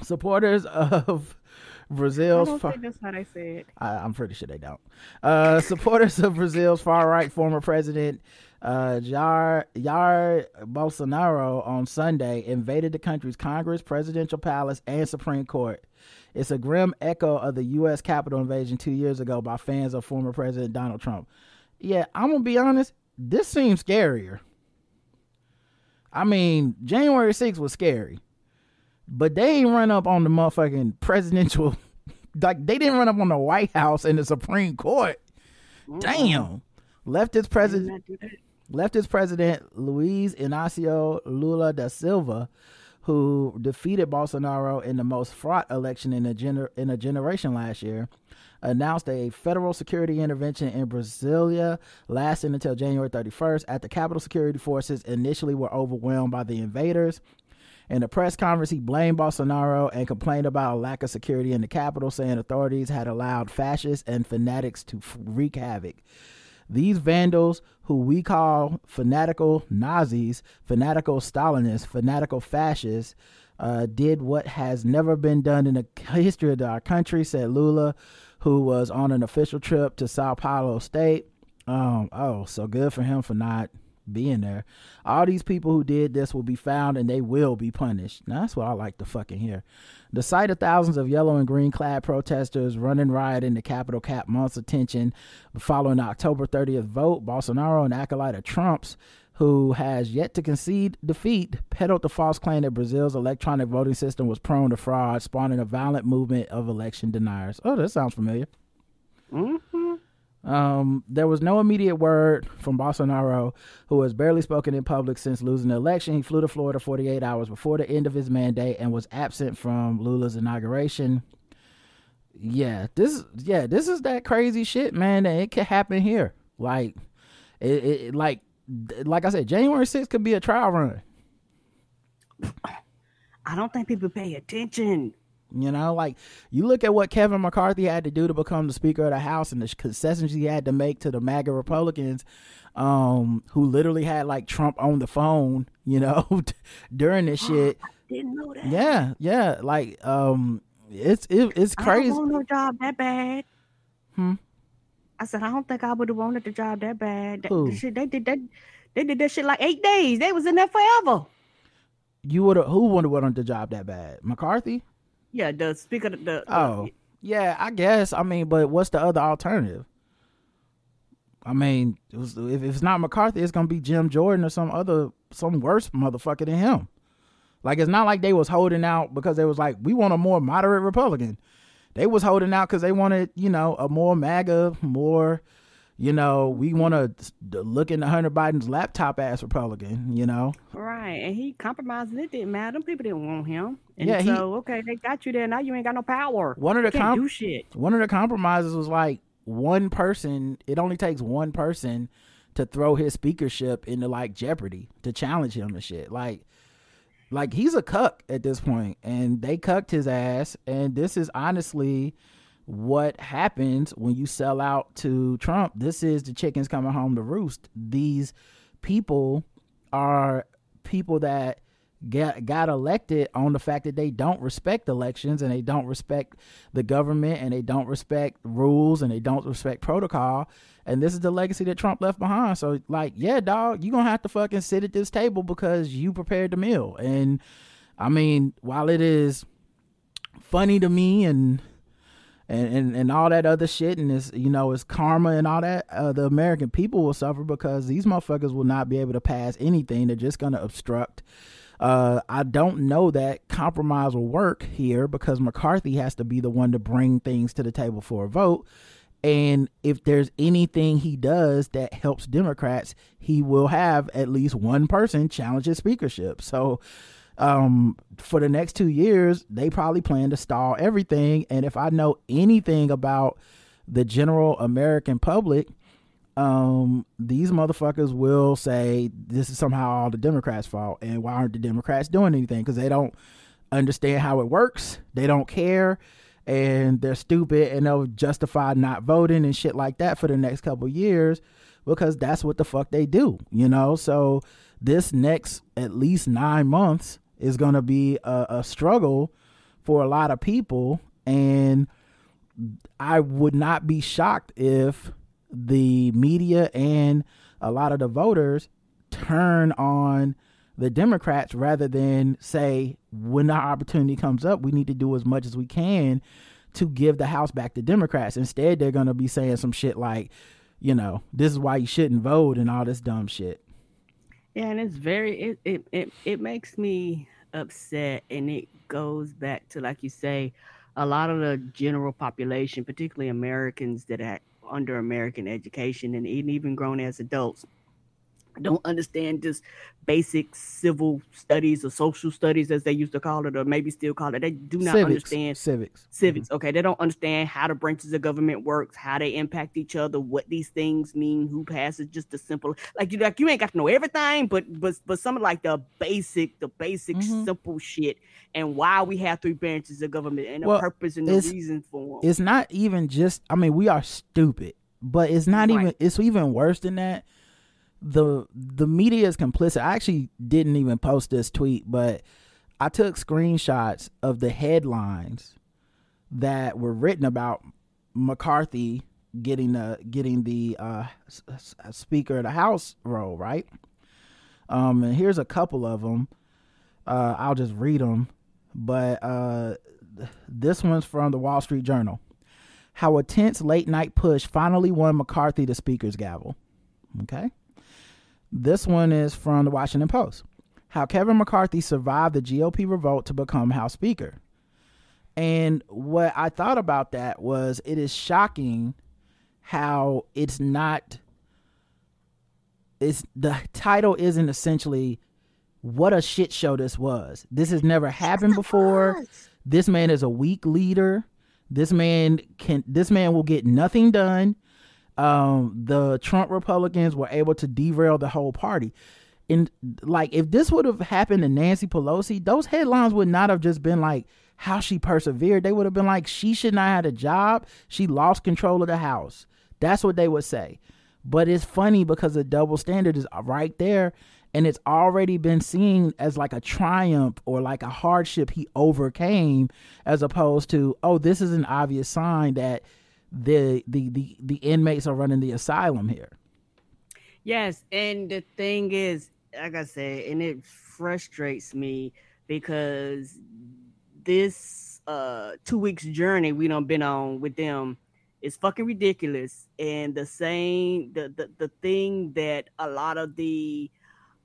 supporters of I Brazil's don't far- think that's how they say it. I, I'm pretty sure they don't. Uh, supporters of Brazil's far right former president uh, Jair, Jair Bolsonaro on Sunday invaded the country's Congress, presidential palace, and Supreme Court. It's a grim echo of the U.S. Capitol invasion two years ago by fans of former President Donald Trump. Yeah, I'm gonna be honest. This seems scarier. I mean, January 6th was scary, but they ain't run up on the motherfucking presidential [LAUGHS] like they didn't run up on the White House and the Supreme Court. Damn. Leftist president leftist president Luiz Inácio Lula da Silva, who defeated Bolsonaro in the most fraught election in a gener- in a generation last year, announced a federal security intervention in Brasilia lasting until January 31st. At the Capitol security forces initially were overwhelmed by the invaders. In a press conference, he blamed Bolsonaro and complained about a lack of security in the capital, saying authorities had allowed fascists and fanatics to wreak havoc. These vandals, who we call fanatical Nazis, fanatical Stalinists, fanatical fascists, uh, did what has never been done in the history of our country, said Lula, who was on an official trip to Sao Paulo State. Um, oh, so good for him for not being there. All these people who did this will be found and they will be punished. Now, that's what I like to fucking hear. The sight of thousands of yellow and green clad protesters running riot in the Capitol cap month's attention following the October 30th vote. Bolsonaro, an acolyte of Trump's, who has yet to concede defeat, peddled the false claim that Brazil's electronic voting system was prone to fraud, spawning a violent movement of election deniers. Oh, that sounds familiar. Mhm. Um, there was no immediate word from Bolsonaro, who has barely spoken in public since losing the election. He flew to Florida 48 hours before the end of his mandate and was absent from Lula's inauguration. Yeah, this yeah, this is that crazy shit, man. It could happen here. Like, it, it like like I said, January 6th could be a trial run. I don't think people pay attention. You know, like you look at what Kevin McCarthy had to do to become the Speaker of the House and the concessions he had to make to the MAGA Republicans, um, who literally had like Trump on the phone, you know, [LAUGHS] during this [GASPS] shit. Didn't know that. Yeah, yeah, like um, it's it, it's I crazy. don't want no job that bad. Hmm? I said I don't think I would have wanted the job that bad. That, the shit, they did that. They did that shit like eight days. They was in there forever. You would have who would have wanted the job that bad? McCarthy? Yeah, the speaker. The, the Oh, yeah, I guess. I mean, but what's the other alternative? I mean, it was, if it's not McCarthy, it's gonna be Jim Jordan or some other some worse motherfucker than him. Like it's not like they was holding out because they was like, we want a more moderate Republican. They was holding out because they wanted, you know, a more MAGA, more, you know, we want to look into Hunter Biden's laptop ass Republican, you know. Right, and he compromised, and it didn't matter. Them people didn't want him, and Yeah, he- okay, they got you there. Now you ain't got no power. One of the com- do shit. one of the compromises was like one person. It only takes one person to throw his speakership into like jeopardy to challenge him and shit. Like, like he's a cuck at this point, and they cucked his ass. And this is honestly what happens when you sell out to Trump. This is the chickens coming home to roost. These people are people that got got elected on the fact that they don't respect elections and they don't respect the government and they don't respect rules and they don't respect protocol and this is the legacy that Trump left behind so like yeah dog you're going to have to fucking sit at this table because you prepared the meal and I mean while it is funny to me and and, and, and all that other shit and it's you know it's karma and all that uh, the american people will suffer because these motherfuckers will not be able to pass anything. They're just to obstruct. Uh, i don't know that compromise will work here because mccarthy has to be the one to bring things to the table for a vote. And if there's anything he does that helps democrats he will have at least one person challenge his speakership. So um for the next two years they probably plan to stall everything. And if i know anything about the general american public um these motherfuckers will say this is somehow all the democrats fault. And why aren't the democrats doing anything? Because they don't understand how it works. They don't care. And they're stupid and they'll justify not voting and shit like that for the next couple years because that's what the fuck they do you know? So this next at least nine months is going to be a, a struggle for a lot of people. And i would not be shocked if the media and a lot of the voters turn on the democrats rather than say when our opportunity comes up we need to do as much as we can to give the house back to democrats. Instead they're going to be saying some shit like you know this is why you shouldn't vote and all this dumb shit Yeah, and it's very it it it, it makes me upset and it goes back to like you say, a lot of the general population, particularly Americans that are under American education and even grown as adults, don't understand just basic civil studies or social studies as they used to call it, or maybe still call it. They do not civics understand civics civics okay they don't understand how the branches of government works how they impact each other what these things mean who passes just the simple like you like you ain't got to know everything but but but some of like the basic the basic Mhm. simple shit and why we have three branches of government and the purpose and the reason for them it's not even just i mean we are stupid but it's not Right. even it's even worse than that the the media is complicit. I actually didn't even post this tweet but i took screenshots of the headlines that were written about mccarthy getting the getting the uh s- speaker of the house role right? Um and here's a couple of them uh i'll just read them but uh this one's from the wall street journal. How a tense late night push finally won McCarthy the speaker's gavel. Okay. This one is from the Washington Post. How Kevin McCarthy survived the GOP revolt to become House Speaker. And what I thought about that was it is shocking how it's not it's the title isn't essentially what a shit show this was. This has never happened before. This man is a weak leader. This man can this man will get nothing done. Um, the Trump Republicans were able to derail the whole party. And like if this would have happened to Nancy Pelosi, those headlines would not have just been like how she persevered. They would have been like she should not have had a job. She lost control of the house. That's what they would say. But it's funny because the double standard is right there and it's already been seen as like a triumph or like a hardship he overcame as opposed to oh this is an obvious sign that the the the, the inmates are running the asylum here Yes, and the thing is, like I said, and it frustrates me because this uh two weeks journey we done been on with them is fucking ridiculous. And the same the the, the thing that a lot of the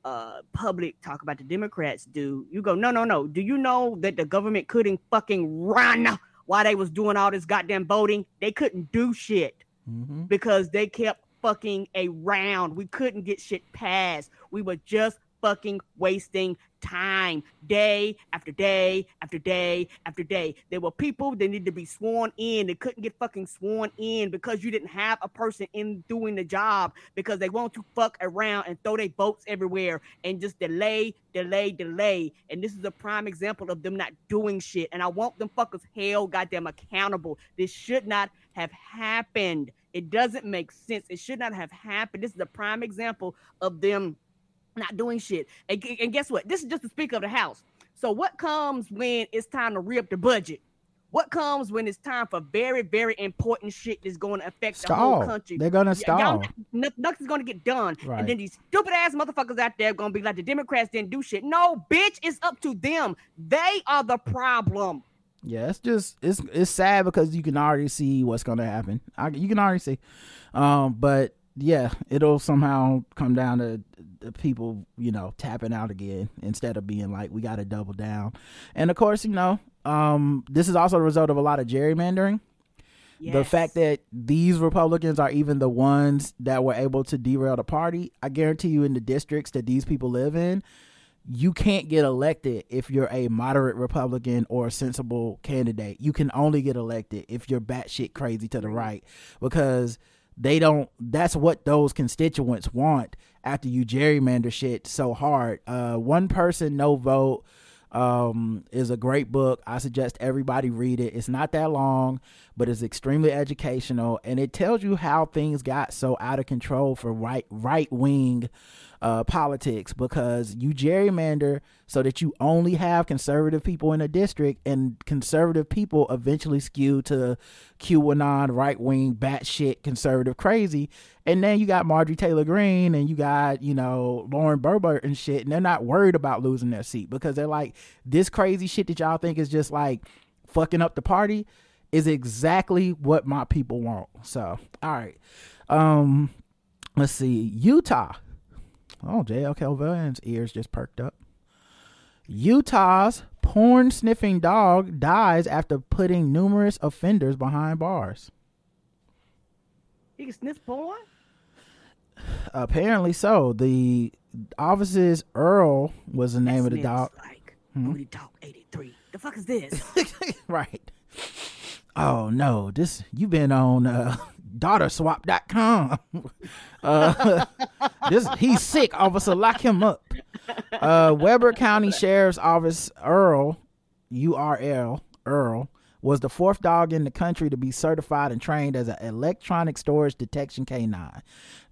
uh public talk about the Democrats do, you go, no, no, no. Do you know that the government couldn't fucking run while they was doing all this goddamn voting? They couldn't do shit Mhm. because they kept fucking around. We couldn't get shit passed. We were just fucking wasting time day after day after day after day. There were people that needed to be sworn in. They couldn't get fucking sworn in because you didn't have a person in doing the job because they want to fuck around and throw their votes everywhere and just delay, delay, delay. And this is a prime example of them not doing shit. And I want them fuckers held goddamn accountable. This should not have happened. It doesn't make sense. It should not have happened. This is a prime example of them not doing shit. And, and guess what? This is just the Speaker of the House. So what comes when it's time to re-up the budget? What comes when it's time for very, very important shit that's going to affect the whole country? They're gonna Y- y'all- stall. no- nothing's going to get done. Right. And then these stupid ass motherfuckers out there going to be like, the Democrats didn't do shit. No, bitch, it's up to them. They are the problem. Yeah, it's just it's it's sad because you can already see what's gonna happen. I, you can already see, um, but yeah, it'll somehow come down to the people, you know, tapping out again instead of being like we got to double down. And of course, you know, um, this is also the result of a lot of gerrymandering. The fact that these Republicans are even the ones that were able to derail the party, I guarantee you, in the districts that these people live in, you can't get elected if you're a moderate Republican or a sensible candidate. You can only get elected if you're batshit crazy to the right because they don't. That's what those constituents want after you gerrymander shit so hard. Uh, one person, no vote um is a great book i suggest everybody read it it's not that long but it's extremely educational and it tells you how things got so out of control for right right wing uh politics because you gerrymander so that you only have conservative people in a district and conservative people eventually skew to QAnon right wing batshit conservative crazy and then you got Marjorie Taylor Greene and you got, you know, Lauren Boebert and shit, and they're not worried about losing their seat because they're like, this crazy shit that y'all think is just like fucking up the party is exactly what my people want. So, all right. Um, let's see. Utah. Oh, JL Villian's ears just perked up. Utah's porn sniffing dog dies after putting numerous offenders behind bars. You can sniff porn? Apparently so. The officer's Earl was the name of the dog. Like, Hmm? Booty Talk 83. The fuck is this? [LAUGHS] right. Oh no, this you've been on uh daughterswap.com. [LAUGHS] uh [LAUGHS] this he's sick, officer, lock him up. Uh Weber County Sheriff's Office Earl, URL, Earl, was the fourth dog in the country to be certified and trained as an electronic storage detection canine.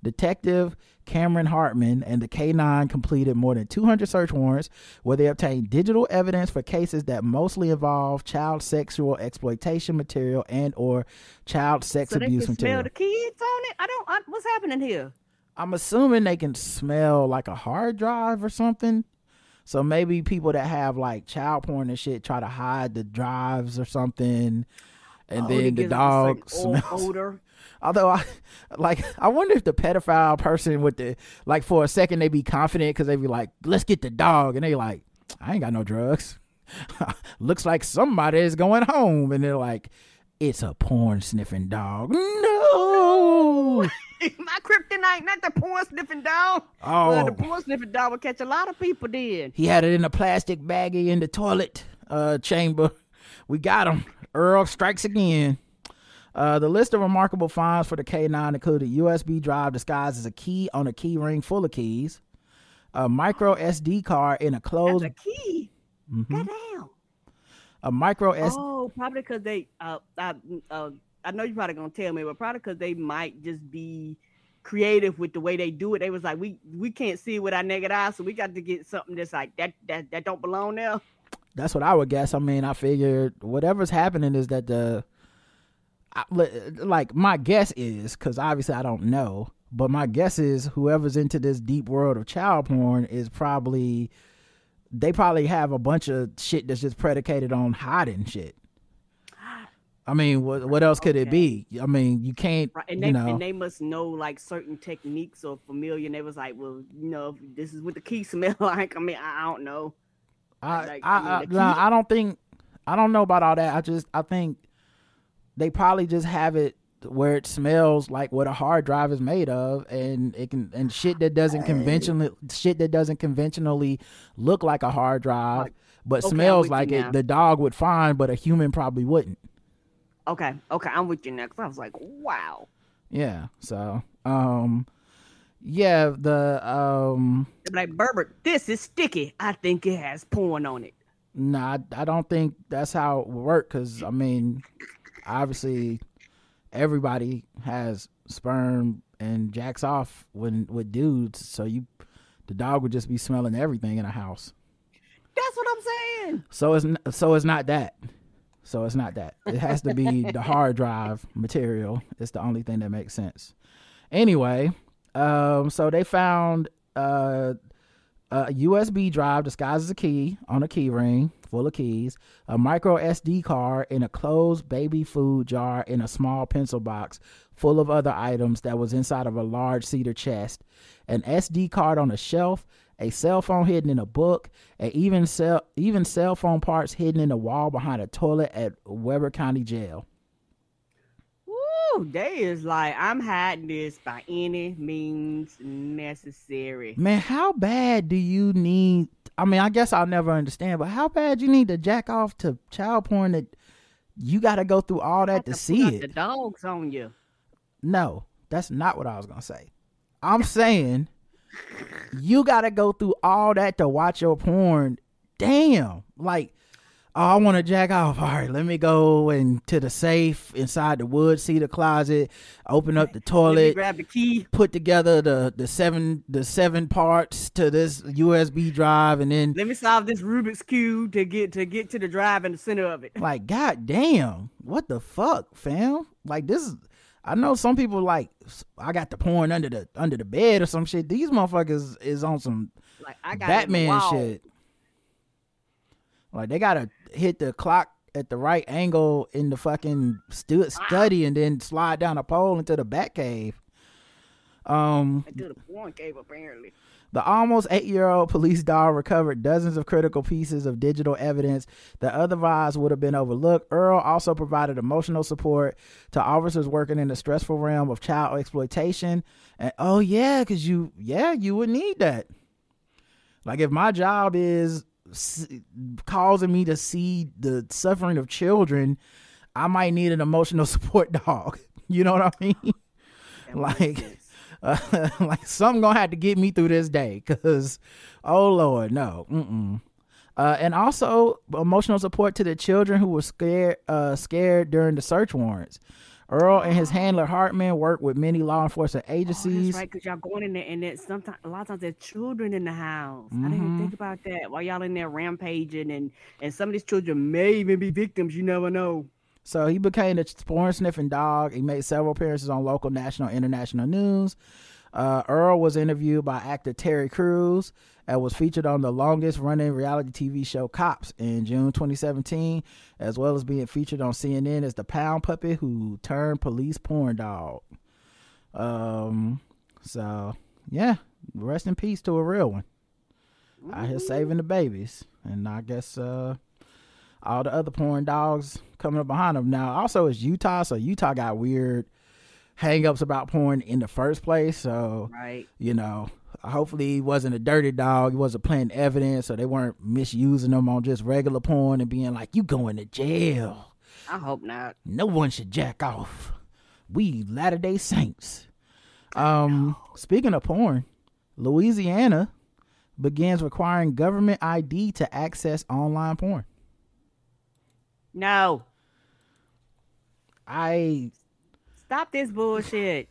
Detective Cameron Hartman and the K9 completed more than 200 search warrants where they obtained digital evidence for cases that mostly involve child sexual exploitation material and or child sex so they abuse can material. smell the kids on it? I don't, I, what's happening here? I'm assuming they can smell like a hard drive or something. So maybe people that have like child porn and shit try to hide the drives or something, and Oh, then the gives it a dog o- smells. [LAUGHS] odor. Although I [LAUGHS] like, I wonder if the pedophile person with the like for a second they be confident because they be like, "Let's get the dog," and they like, "I ain't got no drugs." [LAUGHS] Looks like somebody is going home, and they're like, "It's a porn sniffing dog." No. [LAUGHS] My kryptonite, not the porn sniffing dog. Oh. Well, the porn sniffing dog would catch a lot of people then. He had it in a plastic baggie in the toilet uh, chamber. We got him. Earl strikes again. Uh, the list of remarkable finds for the K9 included a USB drive disguised as a key on a key ring full of keys, a micro SD card in a That's closed, a key. Mhm. Goddamn. a micro S. Oh, probably because they. Uh, I, uh, I know you're probably gonna tell me, but probably because they might just be creative with the way they do it. They was like, we we can't see with our naked eye, so we got to get something that's like that that that don't belong there. That's what I would guess. I mean, I figured whatever's happening is that the, like my guess is because obviously I don't know, but my guess is whoever's into this deep world of child porn is probably, they probably have a bunch of shit that's just predicated on hiding shit. I mean, what what else could it be? I mean, you can't, Right, and you they know. and they must know like certain techniques or familiar. And they was like, well, you know, this is what the key [LAUGHS] smell like. I mean, I, don't know. I, like, I, I mean, I, no, I don't think I don't know about all that. I just I think they probably just have it where it smells like what a hard drive is made of, and it can and shit that doesn't conventionally shit that doesn't conventionally look like a hard drive, but okay, smells like it. now. The dog would find, but a human probably wouldn't. Okay, okay, I'm with you next I was like, wow. Yeah. So, um, yeah, the um. Like, Berbert, this is sticky. I think it has porn on it. Nah, I, I don't think that's how it would work. Cause I mean, obviously, everybody has sperm and jacks off when with dudes. So you, the dog would just be smelling everything in a house. That's what I'm saying. So it's so it's not that. So it's not that. It has to be [LAUGHS] the hard drive material. It's the only thing that makes sense. Anyway, um, so they found uh, a USB drive disguised as a key on a key ring full of keys, a micro SD card in a closed baby food jar in a small pencil box full of other items that was inside of a large cedar chest, an SD card on a shelf, a cell phone hidden in a book, and even cell even cell phone parts hidden in the wall behind a toilet at Weber County Jail. Woo, they is like, I'm hiding this by any means necessary. Man, how bad do you need? I mean, I guess I'll never understand, but how bad you need to jack off to child porn that you got to go through all that Have to see it? The dogs on you. No, that's not what I was gonna say. I'm saying you gotta go through all that to watch your porn. Damn. Like, oh, I wanna jack off. All right, let me go into the safe inside the wood, see the closet, open up the toilet, grab the key. put together the the seven the seven parts to this USB drive and then Let me solve this Rubik's cube to get to get to the drive in the center of it. like god damn what the fuck fam like this is i know some people like i got the porn under the under the bed or some shit these motherfuckers is on some Like I got it in the batman shit like they gotta hit the clock at the right angle in the fucking stu- study and then slide down a pole into the bat cave um I did a porn cave apparently. the almost eight year old police dog recovered dozens of critical pieces of digital evidence that otherwise would have been overlooked. Earl also provided emotional support to officers working in the stressful realm of child exploitation. And oh, yeah, because you, yeah, you would need that. Like if my job is causing me to see the suffering of children, I might need an emotional [LAUGHS] support dog. [LAUGHS] You know what I mean? Like uh, [LAUGHS] like something gonna have to get me through this day because oh lord no Mm-mm. Uh, and also emotional support to the children who were scared uh, scared during the search warrants earl and his handler hartman worked with many law enforcement Oh, agencies that's right, because y'all going in there and then sometimes a lot of times there's children in the house. I didn't Mm-hmm. even think about that while y'all in there rampaging and and some of these children may even be victims. You never know. So he became a porn sniffing dog. He made several appearances on local, national, international news. Uh, Earl was interviewed by actor Terry Crews and was featured on the longest running reality TV show Cops in June 2017, as well as being featured on CNN as the pound puppet who turned police porn dog. Um, so yeah, rest in peace to a real one. Out here saving the babies, and I guess uh, all the other porn dogs coming up behind them. Now, also it's Utah, so Utah got weird hang-ups about porn in the first place. So Right. you know, hopefully he wasn't a dirty dog. He wasn't planting evidence, so they weren't misusing them on just regular porn and being like, "You going to jail." I hope not. No one should jack off. We Latter Day Saints. Um, speaking of porn, Louisiana begins requiring government ID to access online porn. No. I Stop this bullshit.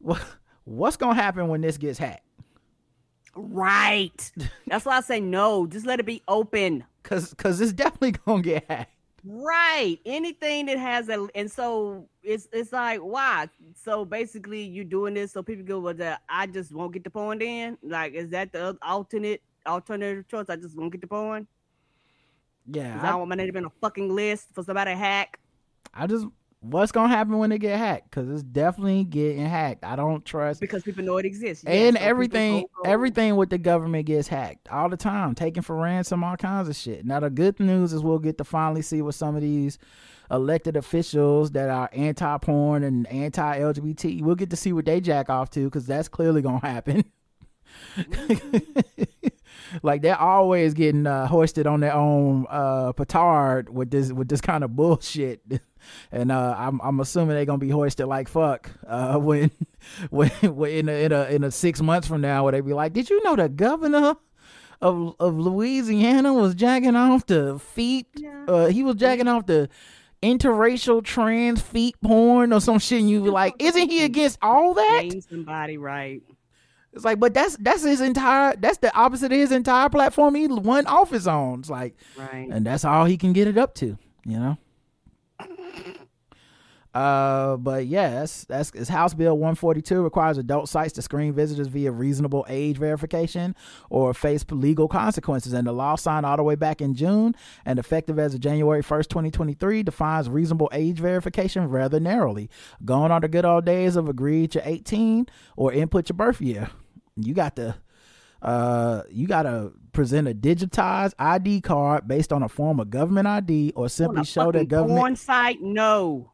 What what's gonna happen when this gets hacked? Right. That's why I say no. Just let it be open. Cause cause it's definitely [LAUGHS] gonna get hacked. Right. Anything that has a and so it's it's like why? So basically you're doing this so people go, well that I just won't get the porn in? Like is that the alternate alternative choice? I just won't get the porn? Yeah, Because I, don't want my name to be on a fucking list for somebody to hack. I just what's gonna happen when they get hacked? Because it's definitely getting hacked. I don't trust. because people know it exists. Yeah, and so everything, everything with the government gets hacked all the time, taken for ransom, all kinds of shit. Now the good news is we'll get to finally see what some of these elected officials that are anti-porn and anti-LGBT, we'll get to see what they jack off to because that's clearly gonna happen. [LAUGHS] like they're always getting uh, hoisted on their own uh, petard with this with this kind of bullshit, [LAUGHS] and uh, I'm I'm assuming they're gonna be hoisted like fuck uh, [LAUGHS] when when, when in a, in a in a six months from now, where they be like, did you know the governor of of Louisiana was jacking off the feet? Yeah. Uh, he was jacking off the interracial trans feet porn or some shit. And you be like, [LAUGHS] isn't he against all that? Name somebody right. It's like, but that's that's his entire. That's the opposite of his entire platform. He won office on. It's like, Right. and that's all he can get it up to. You know. Uh, but yeah, that's House Bill 142 requires adult sites to screen visitors via reasonable age verification or face legal consequences. And the law signed all the way back in June and effective as of January 1st, 2023, defines reasonable age verification rather narrowly. Going on the good old days of agree to 18 or input your birth year. You got to uh you gotta present a digitized ID card based on a form of government ID or On simply show that government porn site, no.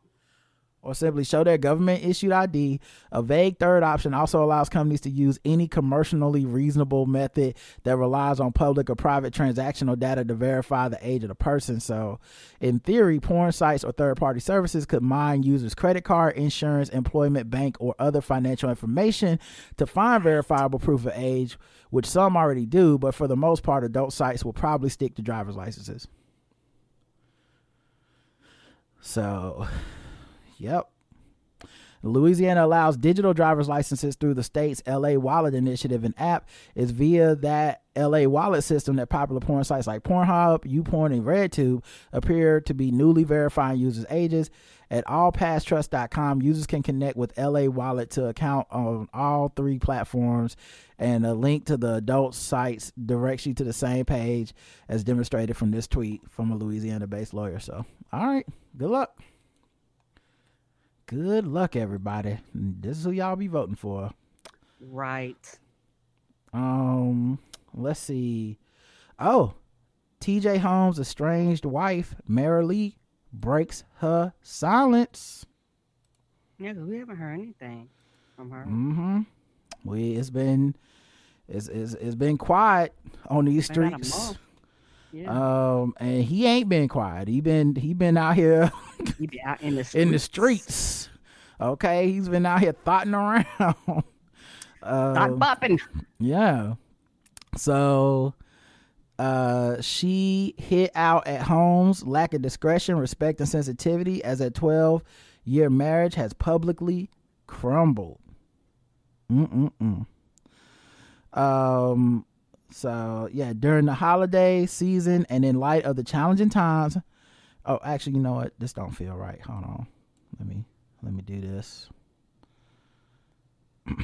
Or simply show their government issued ID. A vague third option also allows companies to use any commercially reasonable method that relies on public or private transactional data to verify the age of the person. So, in theory, porn sites or third party services could mine users' credit card, insurance, employment, bank, or other financial information to find verifiable proof of age, which some already do, but for the most part, adult sites will probably stick to driver's licenses. So, Yep. Louisiana allows digital driver's licenses through the state's LA Wallet initiative and app. It's via that LA Wallet system that popular porn sites like Pornhub, YouPorn, and RedTube appear to be newly verifying users' ages. At allpasstrust.com, users can connect with LA Wallet to account on all three platforms, and a link to the adult sites directs you to the same page as demonstrated from this tweet from a Louisiana-based lawyer. So, all right, good luck. Good luck, everybody. This is who y'all be voting for. Right. Um, let's see. Oh, T.J. Holmes' estranged wife, Marilee, breaks her silence. Yeah, we haven't heard anything from her. Mm-hmm. We it's been it's it's, it's been quiet on these streets. Yeah. Um, and he ain't been quiet. He been he been out here he out in the streets. [LAUGHS] in the streets. Okay, he's been out here thotting around. Start Um, bopping. Yeah. So uh she hit out at Holmes lack of discretion, respect, and sensitivity as a 12 year marriage has publicly crumbled. Mm-mm-mm. Um so yeah, during the holiday season and in light of the challenging times. Oh, actually, you know what? This don't feel right. Hold on. Let me let me do this. [CLEARS THROAT]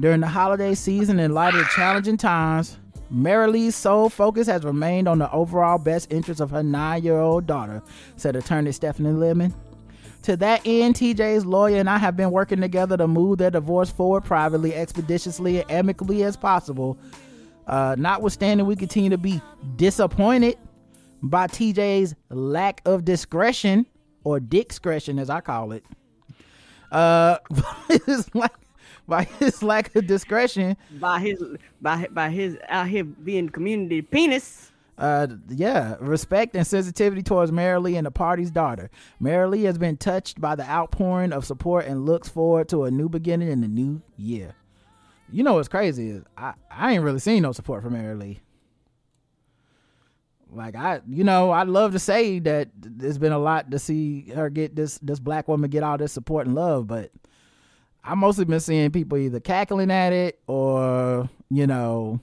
During the holiday season, in light of the challenging times, Marilee's sole focus has remained on the overall best interest of her nine year old daughter, said attorney Stephanie Lemon. To that end, TJ's lawyer and I have been working together to move their divorce forward privately, expeditiously, and amicably as possible. Uh, notwithstanding, we continue to be disappointed by TJ's lack of discretion, or discretion as I call it. Uh, [LAUGHS] it's like by his lack of discretion. by his by by his out here being community penis. Uh, yeah, respect and sensitivity towards Marilee and the party's daughter. Marilee has been touched by the outpouring of support and looks forward to a new beginning in the new year. You know what's crazy is I, I ain't really seen no support from Marilee. Like I, you know, I'd love to say that there's been a lot to see her get this this black woman get all this support and love, but I mostly been seeing people either cackling at it or you know,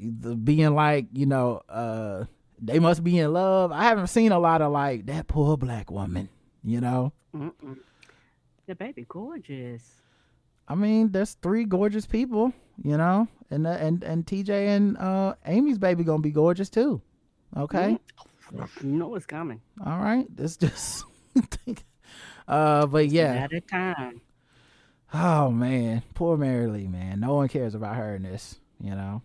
being like, you know, uh, they must be in love. I haven't seen a lot of like that poor black woman. You know, Mm-mm. The baby gorgeous. I mean, there's three gorgeous people. You know, and uh, and and TJ and uh, Amy's baby gonna be gorgeous too. Okay. You know what's coming. All right, it's just. [LAUGHS] uh, but yeah. At a time. Oh man, poor Marilee, man. No one cares about her in this, you know.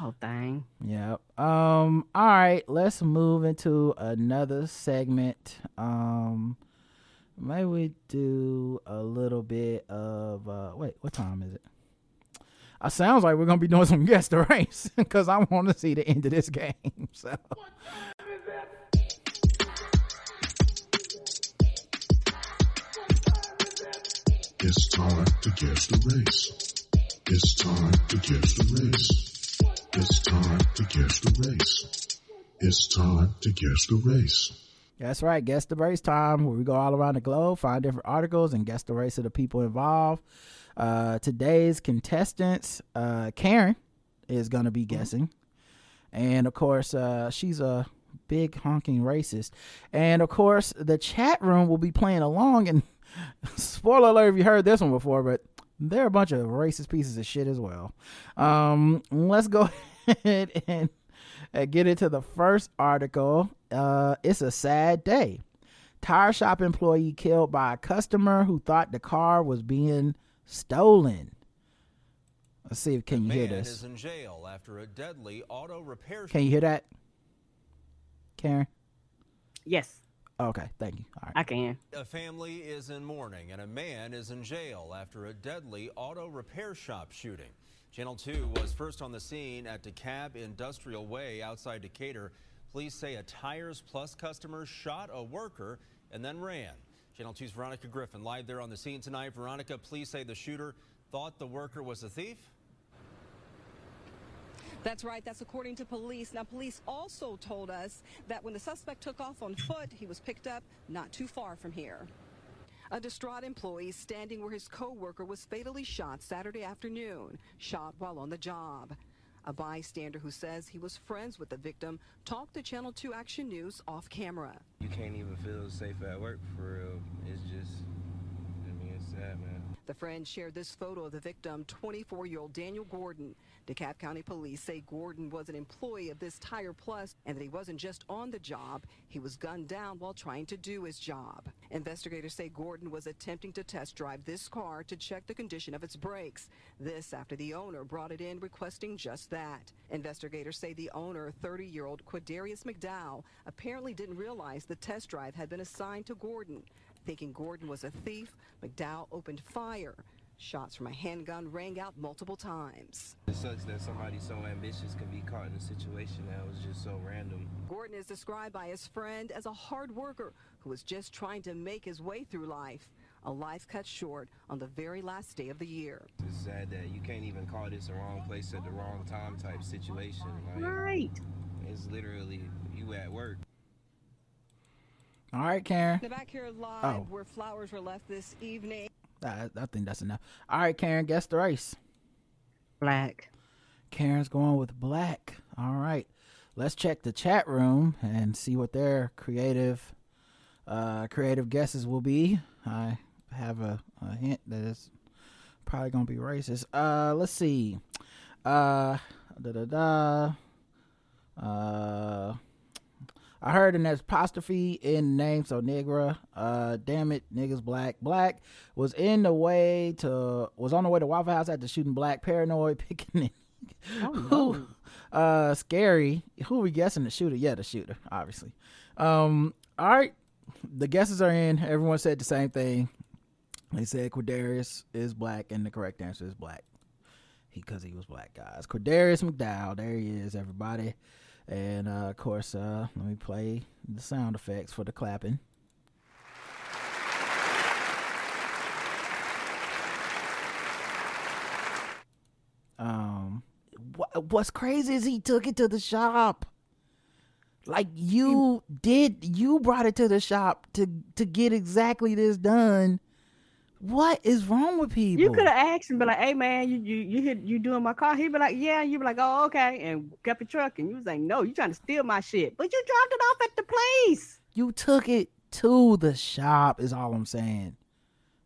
Oh dang. Yep. Um. All right. Let's move into another segment. Um. Maybe we do a little bit of. uh Wait, what time is it? Uh, sounds like we're gonna be doing some guess the [LAUGHS] race because I want to see the end of this game. [LAUGHS] So. It's time to guess the race. It's time to guess the race. It's time to guess the race. It's time to guess the race. That's right. Guess the race time where we go all around the globe, find different articles, and guess the race of the people involved. Uh, today's contestants, uh, Karen, is going to be guessing. And of course, uh, she's a big honking racist. And of course, the chat room will be playing along. And [LAUGHS] spoiler alert if you heard this one before, but they're a bunch of racist pieces of shit as well. Um, let's go [LAUGHS] ahead and uh, get into the first article. Uh, it's a sad day. Tire shop employee killed by a customer who thought the car was being stolen. Let's see if can you man hear this. is in jail after a deadly auto repair Can you hear that, Karen? Yes, Okay, thank you. All right. I can. A family is in mourning and a man is in jail after a deadly auto repair shop shooting. Channel 2 was first on the scene at DeKalb Industrial Way outside Decatur. Police say a Tires Plus customer shot a worker and then ran. Channel 2's Veronica Griffin live there on the scene tonight. Veronica, police say the shooter thought the worker was a thief. That's right. That's according to police. Now, police also told us that when the suspect took off on foot, he was picked up not too far from here. A distraught employee standing where his co-worker was fatally shot Saturday afternoon, shot while on the job. A bystander who says he was friends with the victim talked to Channel 2 Action News off camera. you can't even feel safe at work for real. It's just, I mean, it's sad, man. The friend shared this photo of the victim, 24-year-old Daniel Gordon. DeKalb County Police say Gordon was an employee of this Tire Plus and that he wasn't just on the job, he was gunned down while trying to do his job. Investigators say Gordon was attempting to test drive this car to check the condition of its brakes. This after the owner brought it in requesting just that. Investigators say the owner, 30-year-old Quadarius McDowell, apparently didn't realize the test drive had been assigned to Gordon. Thinking Gordon was a thief, McDowell opened fire. Shots from a handgun rang out multiple times. It sucks that somebody so ambitious can be caught in a situation that was just so random. Gordon is described by his friend as a hard worker who was just trying to make his way through life. A life cut short on the very last day of the year. It's sad that you can't even call this a wrong place at the wrong time type situation. Like, Right. it's literally you at work. All right, Karen. Now back here live Oh. where flowers were left this evening. I, I think that's enough. All right, Karen. Guess the race. Black. Karen's going with black. All right. Let's check the chat room and see what their creative uh creative guesses will be. I have a, a hint that it's probably gonna be racist. Uh let's see. Uh da da da. Uh I heard an apostrophe in the name, so Negra. Uh, damn it, niggas black. Black was in the way to was on the way to Waffle House after shooting black. Paranoid [LAUGHS] picking it. Oh, Who? Uh, scary. Who we guessing the shooter? Yeah, the shooter, obviously. Um, all right, the guesses are in. Everyone said the same thing. They said Quadarius is black, and the correct answer is black. He because he was black, guys. Quadarius McDowell. There he is, everybody. And uh, of course, uh, let me play the sound effects for the clapping. Um, wha- what's crazy is he took it to the shop. Like you did, you brought it to the shop to to get exactly this done. What is wrong with people? You could have asked him, be like, "Hey man, you you you hit you doing my car?" He'd be like, "Yeah." You'd be like, "Oh okay," and kept your truck. And you was like, "No, you trying to steal my shit?" But you dropped it off at the place. You took it to the shop is all I'm saying.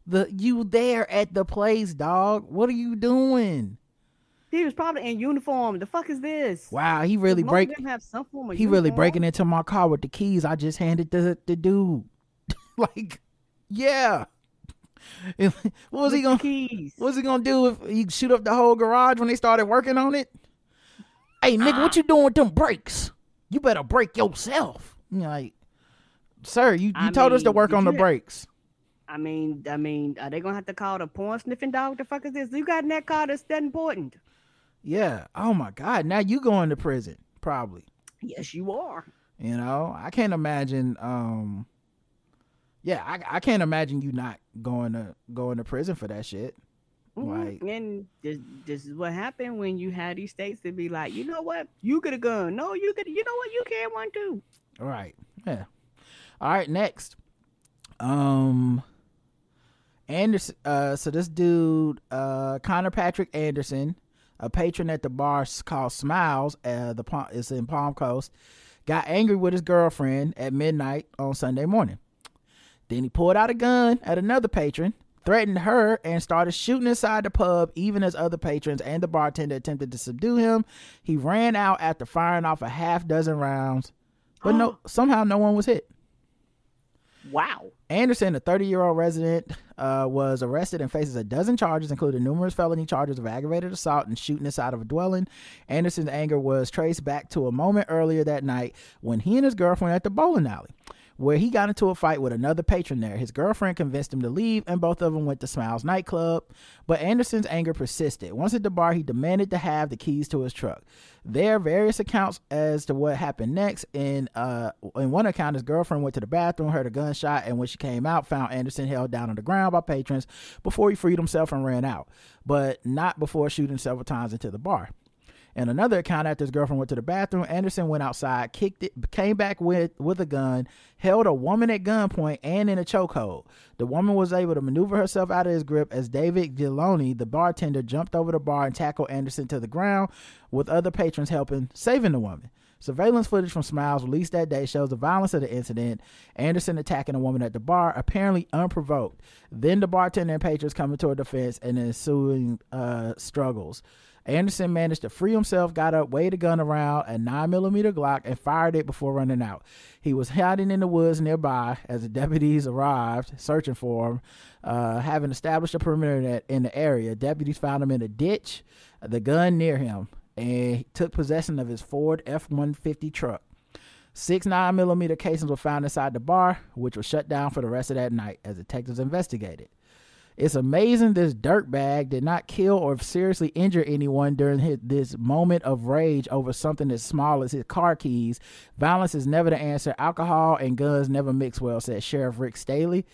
The you there at the place, dog. What are you doing? He was probably in uniform. The fuck is this? Wow, he really break. them have some form of He really breaking into my car with the keys I just handed the the dude. [LAUGHS] like, yeah. [LAUGHS] what was With he gonna? keys? What's he gonna do if he shoot up the whole garage when they started working on it? Hey, nigga, what you doing with them brakes? You better break yourself. Like, sir, you, you I told us to work on the brakes. I mean, I mean, are they gonna have to call the porn sniffing dog? The fuck is this? You got in that car that's that important? Yeah. Oh my God. Now you going to prison, probably. Yes, you are. You know, I can't imagine. Um, yeah, I, I can't imagine you not going to going to prison for that shit. Mhm. Like, and this, this is what happened when you had these states to be like, you know what, you get a gun. No, you get. You know what, you can't one too. all right, yeah. All right, next. Um, Anderson. Uh, so this dude, uh, Connor Patrick Anderson, a patron at the bar called Smiles, uh, the it's in Palm Coast, got angry with his girlfriend at midnight on Sunday morning. Then he pulled out a gun at another patron, threatened her, and started shooting inside the pub, even as other patrons and the bartender attempted to subdue him. He ran out after firing off a half dozen rounds, but no, [GASPS] somehow no one was hit. Wow. Anderson, a 30 year old resident, uh, was arrested and faces a dozen charges, including numerous felony charges of aggravated assault and shooting inside of a dwelling. Anderson's anger was traced back to a moment earlier that night when he and his girlfriend at the bowling alley, where he got into a fight with another patron there. His girlfriend convinced him to leave, and both of them went to Smiles nightclub. But Anderson's anger persisted. Once at the bar, he demanded to have the keys to his truck. There are various accounts as to what happened next. In uh, in one account, his girlfriend went to the bathroom, heard a gunshot, and when she came out, found Anderson held down on the ground by patrons before he freed himself and ran out, but not before shooting several times into the bar. In another account, after his girlfriend went to the bathroom, Anderson went outside, kicked it, came back with with a gun, held a woman at gunpoint and in a chokehold. The woman was able to maneuver herself out of his grip as David Giloni, the bartender, jumped over the bar and tackled Anderson to the ground, with other patrons helping, saving the woman. Surveillance footage from Smiles released that day shows the violence of the incident. Anderson attacking a woman at the bar, apparently unprovoked. Then the bartender and patrons coming to her defense and ensuing uh, struggles. Anderson managed to free himself, got up, weighed a gun around, a 9mm Glock, and fired it before running out. He was hiding in the woods nearby as the [LAUGHS] deputies arrived, searching for him. Uh, having established a perimeter in the- area, deputies found him in a ditch, the gun near him, and took possession of his Ford F 150 truck. Six 9mm casings were found inside the bar, which was shut down for the rest of that night as detectives investigated. It's amazing this dirtbag did not kill or seriously injure anyone during his, this moment of rage over something as small as his car keys. Violence is never the answer. Alcohol and guns never mix well, said Sheriff Rick Staly.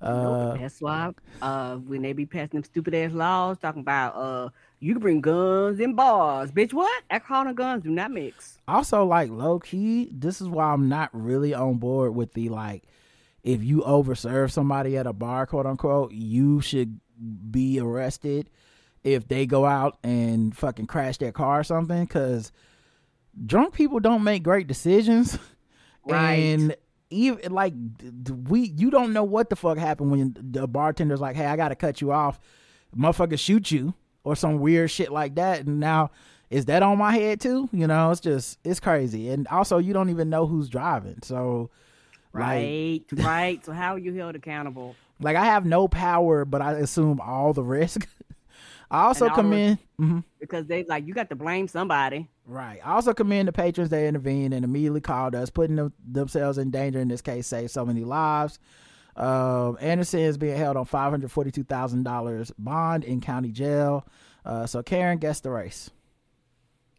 Uh, That's why uh when they be passing them stupid ass laws talking about uh you can bring guns in bars. Bitch, what? Alcohol and guns do not mix. also, like low key, this is why I'm not really on board with the like, if you overserve somebody at a bar, quote unquote, you should be arrested if they go out and fucking crash their car or something. Because drunk people don't make great decisions, [LAUGHS] Right. and even like we, you don't know what the fuck happened when the bartender's like, "Hey, I got to cut you off," motherfucker shoot you or some weird shit like that, and now is that on my head too? You know, it's just it's crazy, and also you don't even know who's driving, so like Right, right. So how are you held accountable? like I have no power, but I assume all the risk. [LAUGHS] I also And all the- commend, mhm, Because they like you got to blame somebody. right. I also commend the patrons that intervened and immediately called us, putting them, themselves in danger in this case, saved so many lives. Um, Anderson is being held on five hundred forty-two thousand dollars bond in county jail. Uh, so Karen guessed the race.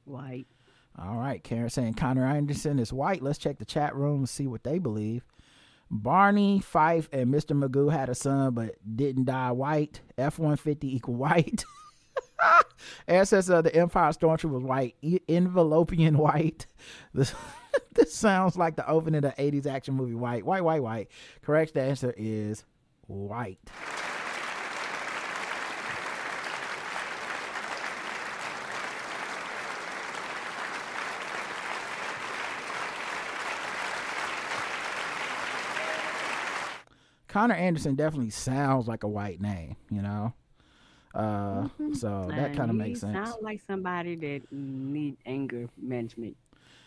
White. All right, Karen saying Connor Anderson is white. Let's check the chat room and see what they believe. Barney, Fife, and Mr. Magoo had a son but didn't die white. F 150 equal white. [LAUGHS] Ancestor of the Empire Stormtrooper was white. Envelopian white. [LAUGHS] This, [LAUGHS] this sounds like the opening of the 80s action movie White. White, white, white. Correct answer is white. Connor Anderson definitely sounds like a white name, you know. Uh, so that kind of makes sense. Sound like somebody that need anger management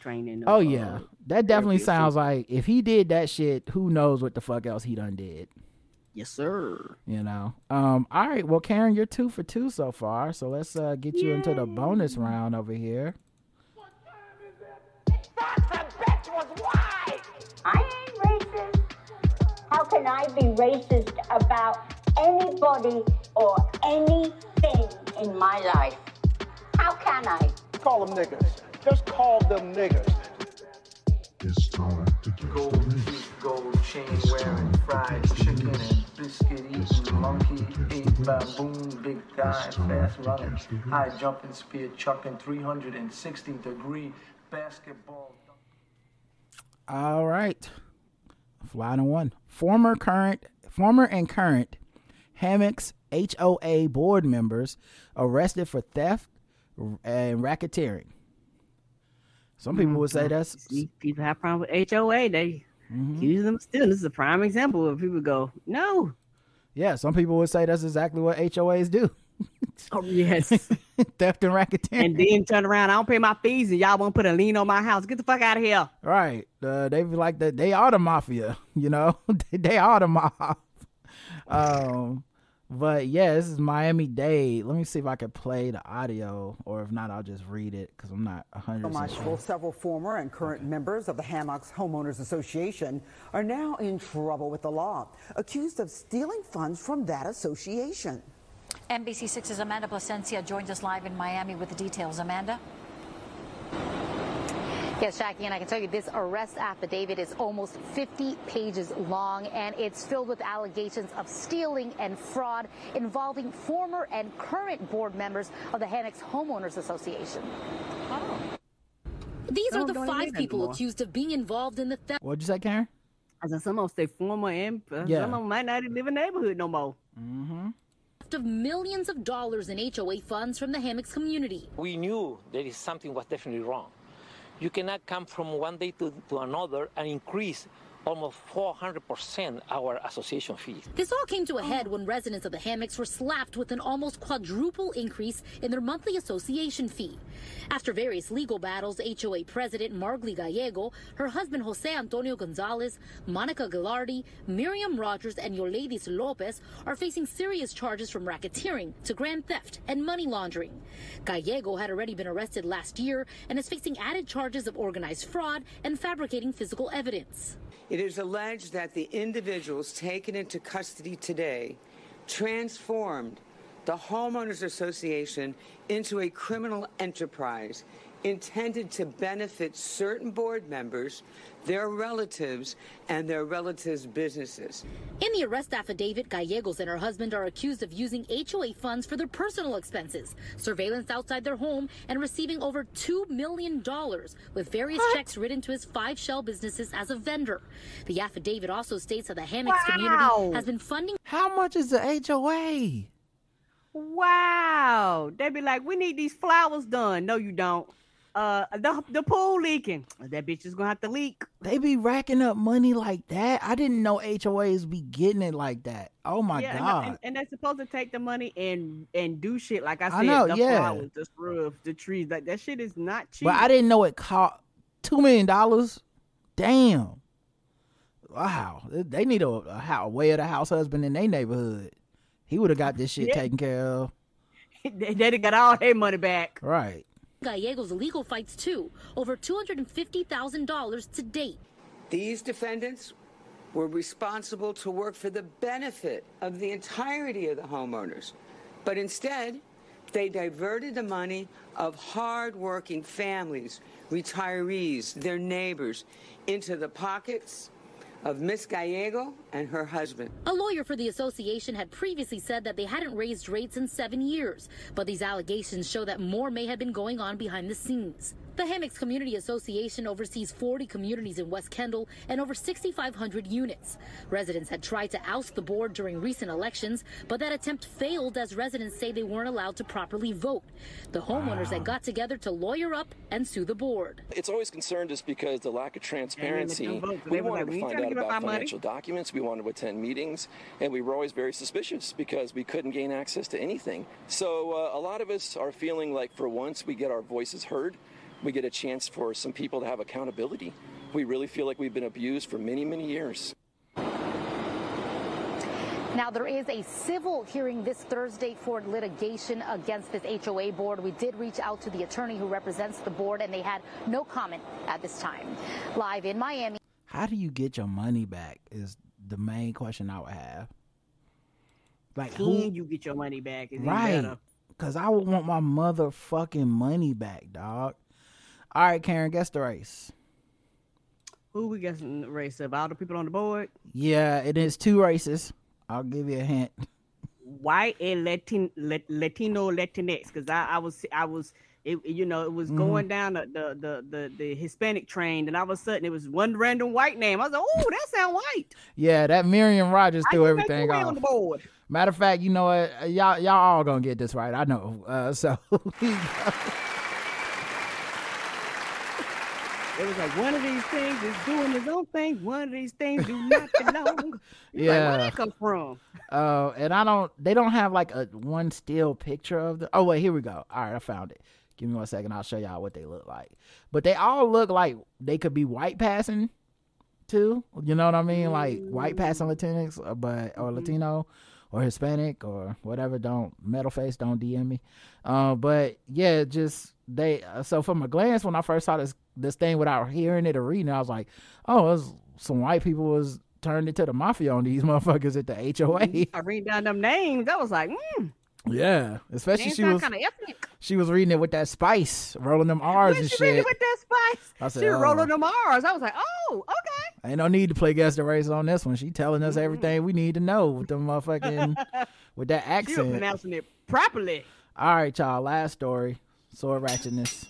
training. Oh or, yeah, uh, that definitely sounds something. like if he did that shit, who knows what the fuck else he done did. Yes, sir. You know. Um. All right. Well, Karen, you're two for two so far. So let's uh, get you into the bonus round over here. I ain't racist. How can I be racist about anybody or anything in my life? How can I? Call them niggas. Just call them niggas. It's time to guess the Gold race. teeth, gold chain wearing, fried chicken and biscuit eating, monkey ate baboon, big thigh, fast running, high jumping, spear chucking, 360 degree basketball. All right. Flying on one. Former current former and current Hammocks HOA board members arrested for theft and racketeering. Some people would say that's people have problem with HOA. They Mm-hmm. accuse them stealing. This is a prime example of people go, no. yeah, some people would say that's exactly what HOAs do. [LAUGHS] Oh yes. [LAUGHS] theft and racketeering. and then turn around. I don't pay my fees, and y'all won't put a lien on my house. Get the fuck out of here. Right. Uh, they be like that. They are the mafia. [LAUGHS] You know, they, they are the mob. Um, but yeah, this is Miami Dade. Let me see if I can play the audio, or if not, I'll just read it because I'm not a hundred percent much. sure. Well, several former and current members of the Hammocks Homeowners Association are now in trouble with the law, accused of stealing funds from that association. NBC6's Amanda Plasencia joins us live in Miami with the details. Amanda? Yes, Jackie, and I can tell you this arrest affidavit is almost 50 pages long, and it's filled with allegations of stealing and fraud involving former and current board members of the Hammocks Homeowners Association. Oh. These are the five people anymore. accused of being involved in the theft. What'd you say, Karen? I said some of them say former and uh, Yeah. some of them might not even live in the neighborhood no more. Mm-hmm. Of millions of dollars in HOA funds from the Hammocks community. we knew there is something was definitely wrong. You cannot come from one day to, to another and increase almost 400% our association fees. This all came to a head when residents of the Hammocks were slapped with an almost quadruple increase in their monthly association fee. After various legal battles, HOA President Marglli Gallego, her husband Jose Antonio Gonzalez, Monica Gilardi, Miriam Rogers, and Yoledis Lopez are facing serious charges from racketeering to grand theft and money laundering. Gallego had already been arrested last year and is facing added charges of organized fraud and fabricating physical evidence. It is alleged that the individuals taken into custody today transformed the Homeowners Association into a criminal enterprise intended to benefit certain board members, their relatives, and their relatives' businesses. In the arrest affidavit, Gallegos and her husband are accused of using HOA funds for their personal expenses, surveillance outside their home, and receiving over $2 million with various checks written to his five shell businesses as a vendor. The affidavit also states that the Hammocks Wow. community has been funding. How much is the HOA? Wow. They be like, we need these flowers done. No, you don't. Uh, the, the pool leaking. That bitch is gonna have to leak. They be racking up money like that. I didn't know HOAs be getting it like that. Oh my yeah, and- god. And, and they're supposed to take the money and and do shit like I said. I know, the yeah. flowers, the shrubs, the trees. Like that shit is not cheap. But I didn't know it cost two million dollars. Damn. Wow. They need a, a house, way of the house husband in their neighborhood. He would have got this shit Yeah. taken care of. [LAUGHS] they, they got all their money back. Right. Gallegos legal fights too, over $250,000 to date. These defendants were responsible to work for the benefit of the entirety of the homeowners. But instead, they diverted the money of hardworking families, retirees, their neighbors, into the pockets of Miss Gallego and her husband. A lawyer for the association had previously said that they hadn't raised rates in seven years, but these allegations show that more may have been going on behind the scenes. The Hammocks Community Association oversees 40 communities in West Kendall and over 6,500 units. Residents had tried to oust the board during recent elections, but that attempt failed as residents say they weren't allowed to properly vote. The homeowners then got together to lawyer up and sue the board. It's always concerned us because the lack of transparency. don't vote, so We wanted like, to find out about our money." financial documents. We wanted to attend meetings, and we were always very suspicious because we couldn't gain access to anything. So uh, a lot of us are feeling like for once we get our voices heard, we get a chance for some people to have accountability. We really feel like we've been abused for many, many years. Now, there is a civil hearing this Thursday for litigation against this HOA board. We did reach out to the attorney who represents the board, and they had no comment at this time. Live in Miami. How do you get your money back? Is the main question I would have. Like who? Can you get your money back? Is even Right. Cause I would want my motherfucking money back, dog. All right, Karen, guess the race. Who we guessing the race of? All the people on the board? Yeah, it is two races. I'll give you a hint. White and Latin, Latino Latinx. Because I, I was, I was, it, you know, it was Mhm. going down the, the the the the Hispanic train, and all of a sudden it was one random white name. I was like, oh, that sound white. Yeah, that Miriam Rogers threw everything off. on the board? Matter of fact, you know what? Y'all, y'all all gonna get this right. I know. Uh, so [LAUGHS] It was like one of these things is doing his own thing. One of these things do not belong. You're like, Yeah. where that come from? Uh, and I don't. They don't have like a one still picture of the. Oh wait, here we go. All right, I found it. Give me one second. I'll show y'all what they look like. But they all look like they could be white passing, too. You know what I mean? Like white passing Latinx, uh, but or Latino, or Hispanic, or whatever. Don't metal face. Don't DM me. Uh, but yeah, just they. Uh, so from a glance, when I first saw this this thing without hearing it or reading, it, I was like, oh, it's some white people was turned into the mafia on these [LAUGHS] motherfuckers at the HOA. I read down them names. I was like, hmm. Yeah, especially she was kind of ethnic. she was reading it with that spice, rolling them R's and she read shit. it with that spice, I said, she was oh. rolling them R's. I was like, oh, okay. Ain't no need to play guess the race on this one. She telling us everything we need to know with them motherfucking [LAUGHS] with that She was accent. pronouncing it properly. All right, y'all. Last story. Sword ratchetness.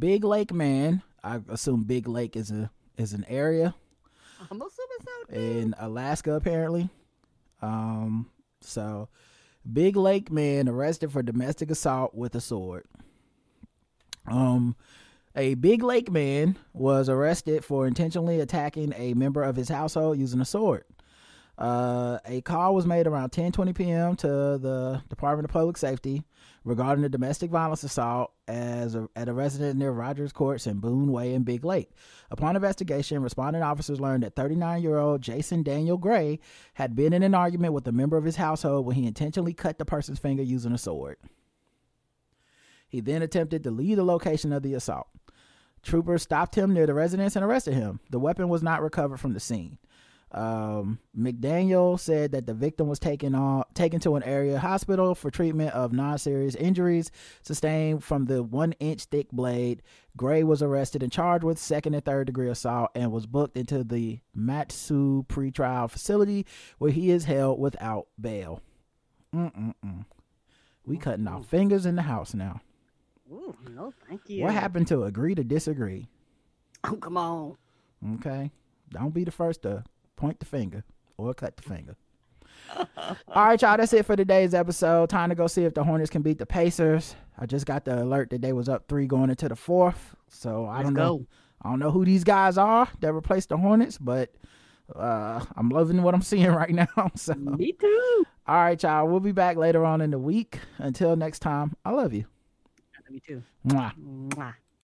Big Lake man. I assume Big Lake is a is an area I'm assuming so. in Alaska apparently. Um so Big Lake man arrested for domestic assault with a sword. Um a Big Lake man was arrested for intentionally attacking a member of his household using a sword. Uh, a call was made around 10:20 p.m. to the Department of Public Safety regarding a domestic violence assault as a, at a residence near Rogers Courts in Boone Way in Big Lake. Upon investigation, responding officers learned that 39-year-old Jason Daniel Gray had been in an argument with a member of his household when he intentionally cut the person's finger using a sword. He then attempted to leave the location of the assault. Troopers stopped him near the residence and arrested him. The weapon was not recovered from the scene. Um, McDaniel said that the victim was taken on taken to an area hospital for treatment of non-serious injuries sustained from the one-inch thick blade. Gray was arrested and charged with second and third degree assault and was booked into the Mat-Su pretrial facility where he is held without bail. Mm-mm-mm. We cutting off fingers in the house now. Ooh, no, thank you. What happened to agree to disagree? Oh, come on. Okay. Don't be the first to point the finger or cut the finger. [LAUGHS] All right, y'all. That's it for today's episode. Time to go see if the Hornets can beat the Pacers. I just got the alert that they was up three going into the fourth. So I Let's don't know. go. I don't know who these guys are that replaced the Hornets, but uh, I'm loving what I'm seeing [LAUGHS] right now. [LAUGHS] So Me too. all right, y'all. We'll be back later on in the week. Until next time, I love you. Me too. Mwah. Mwah.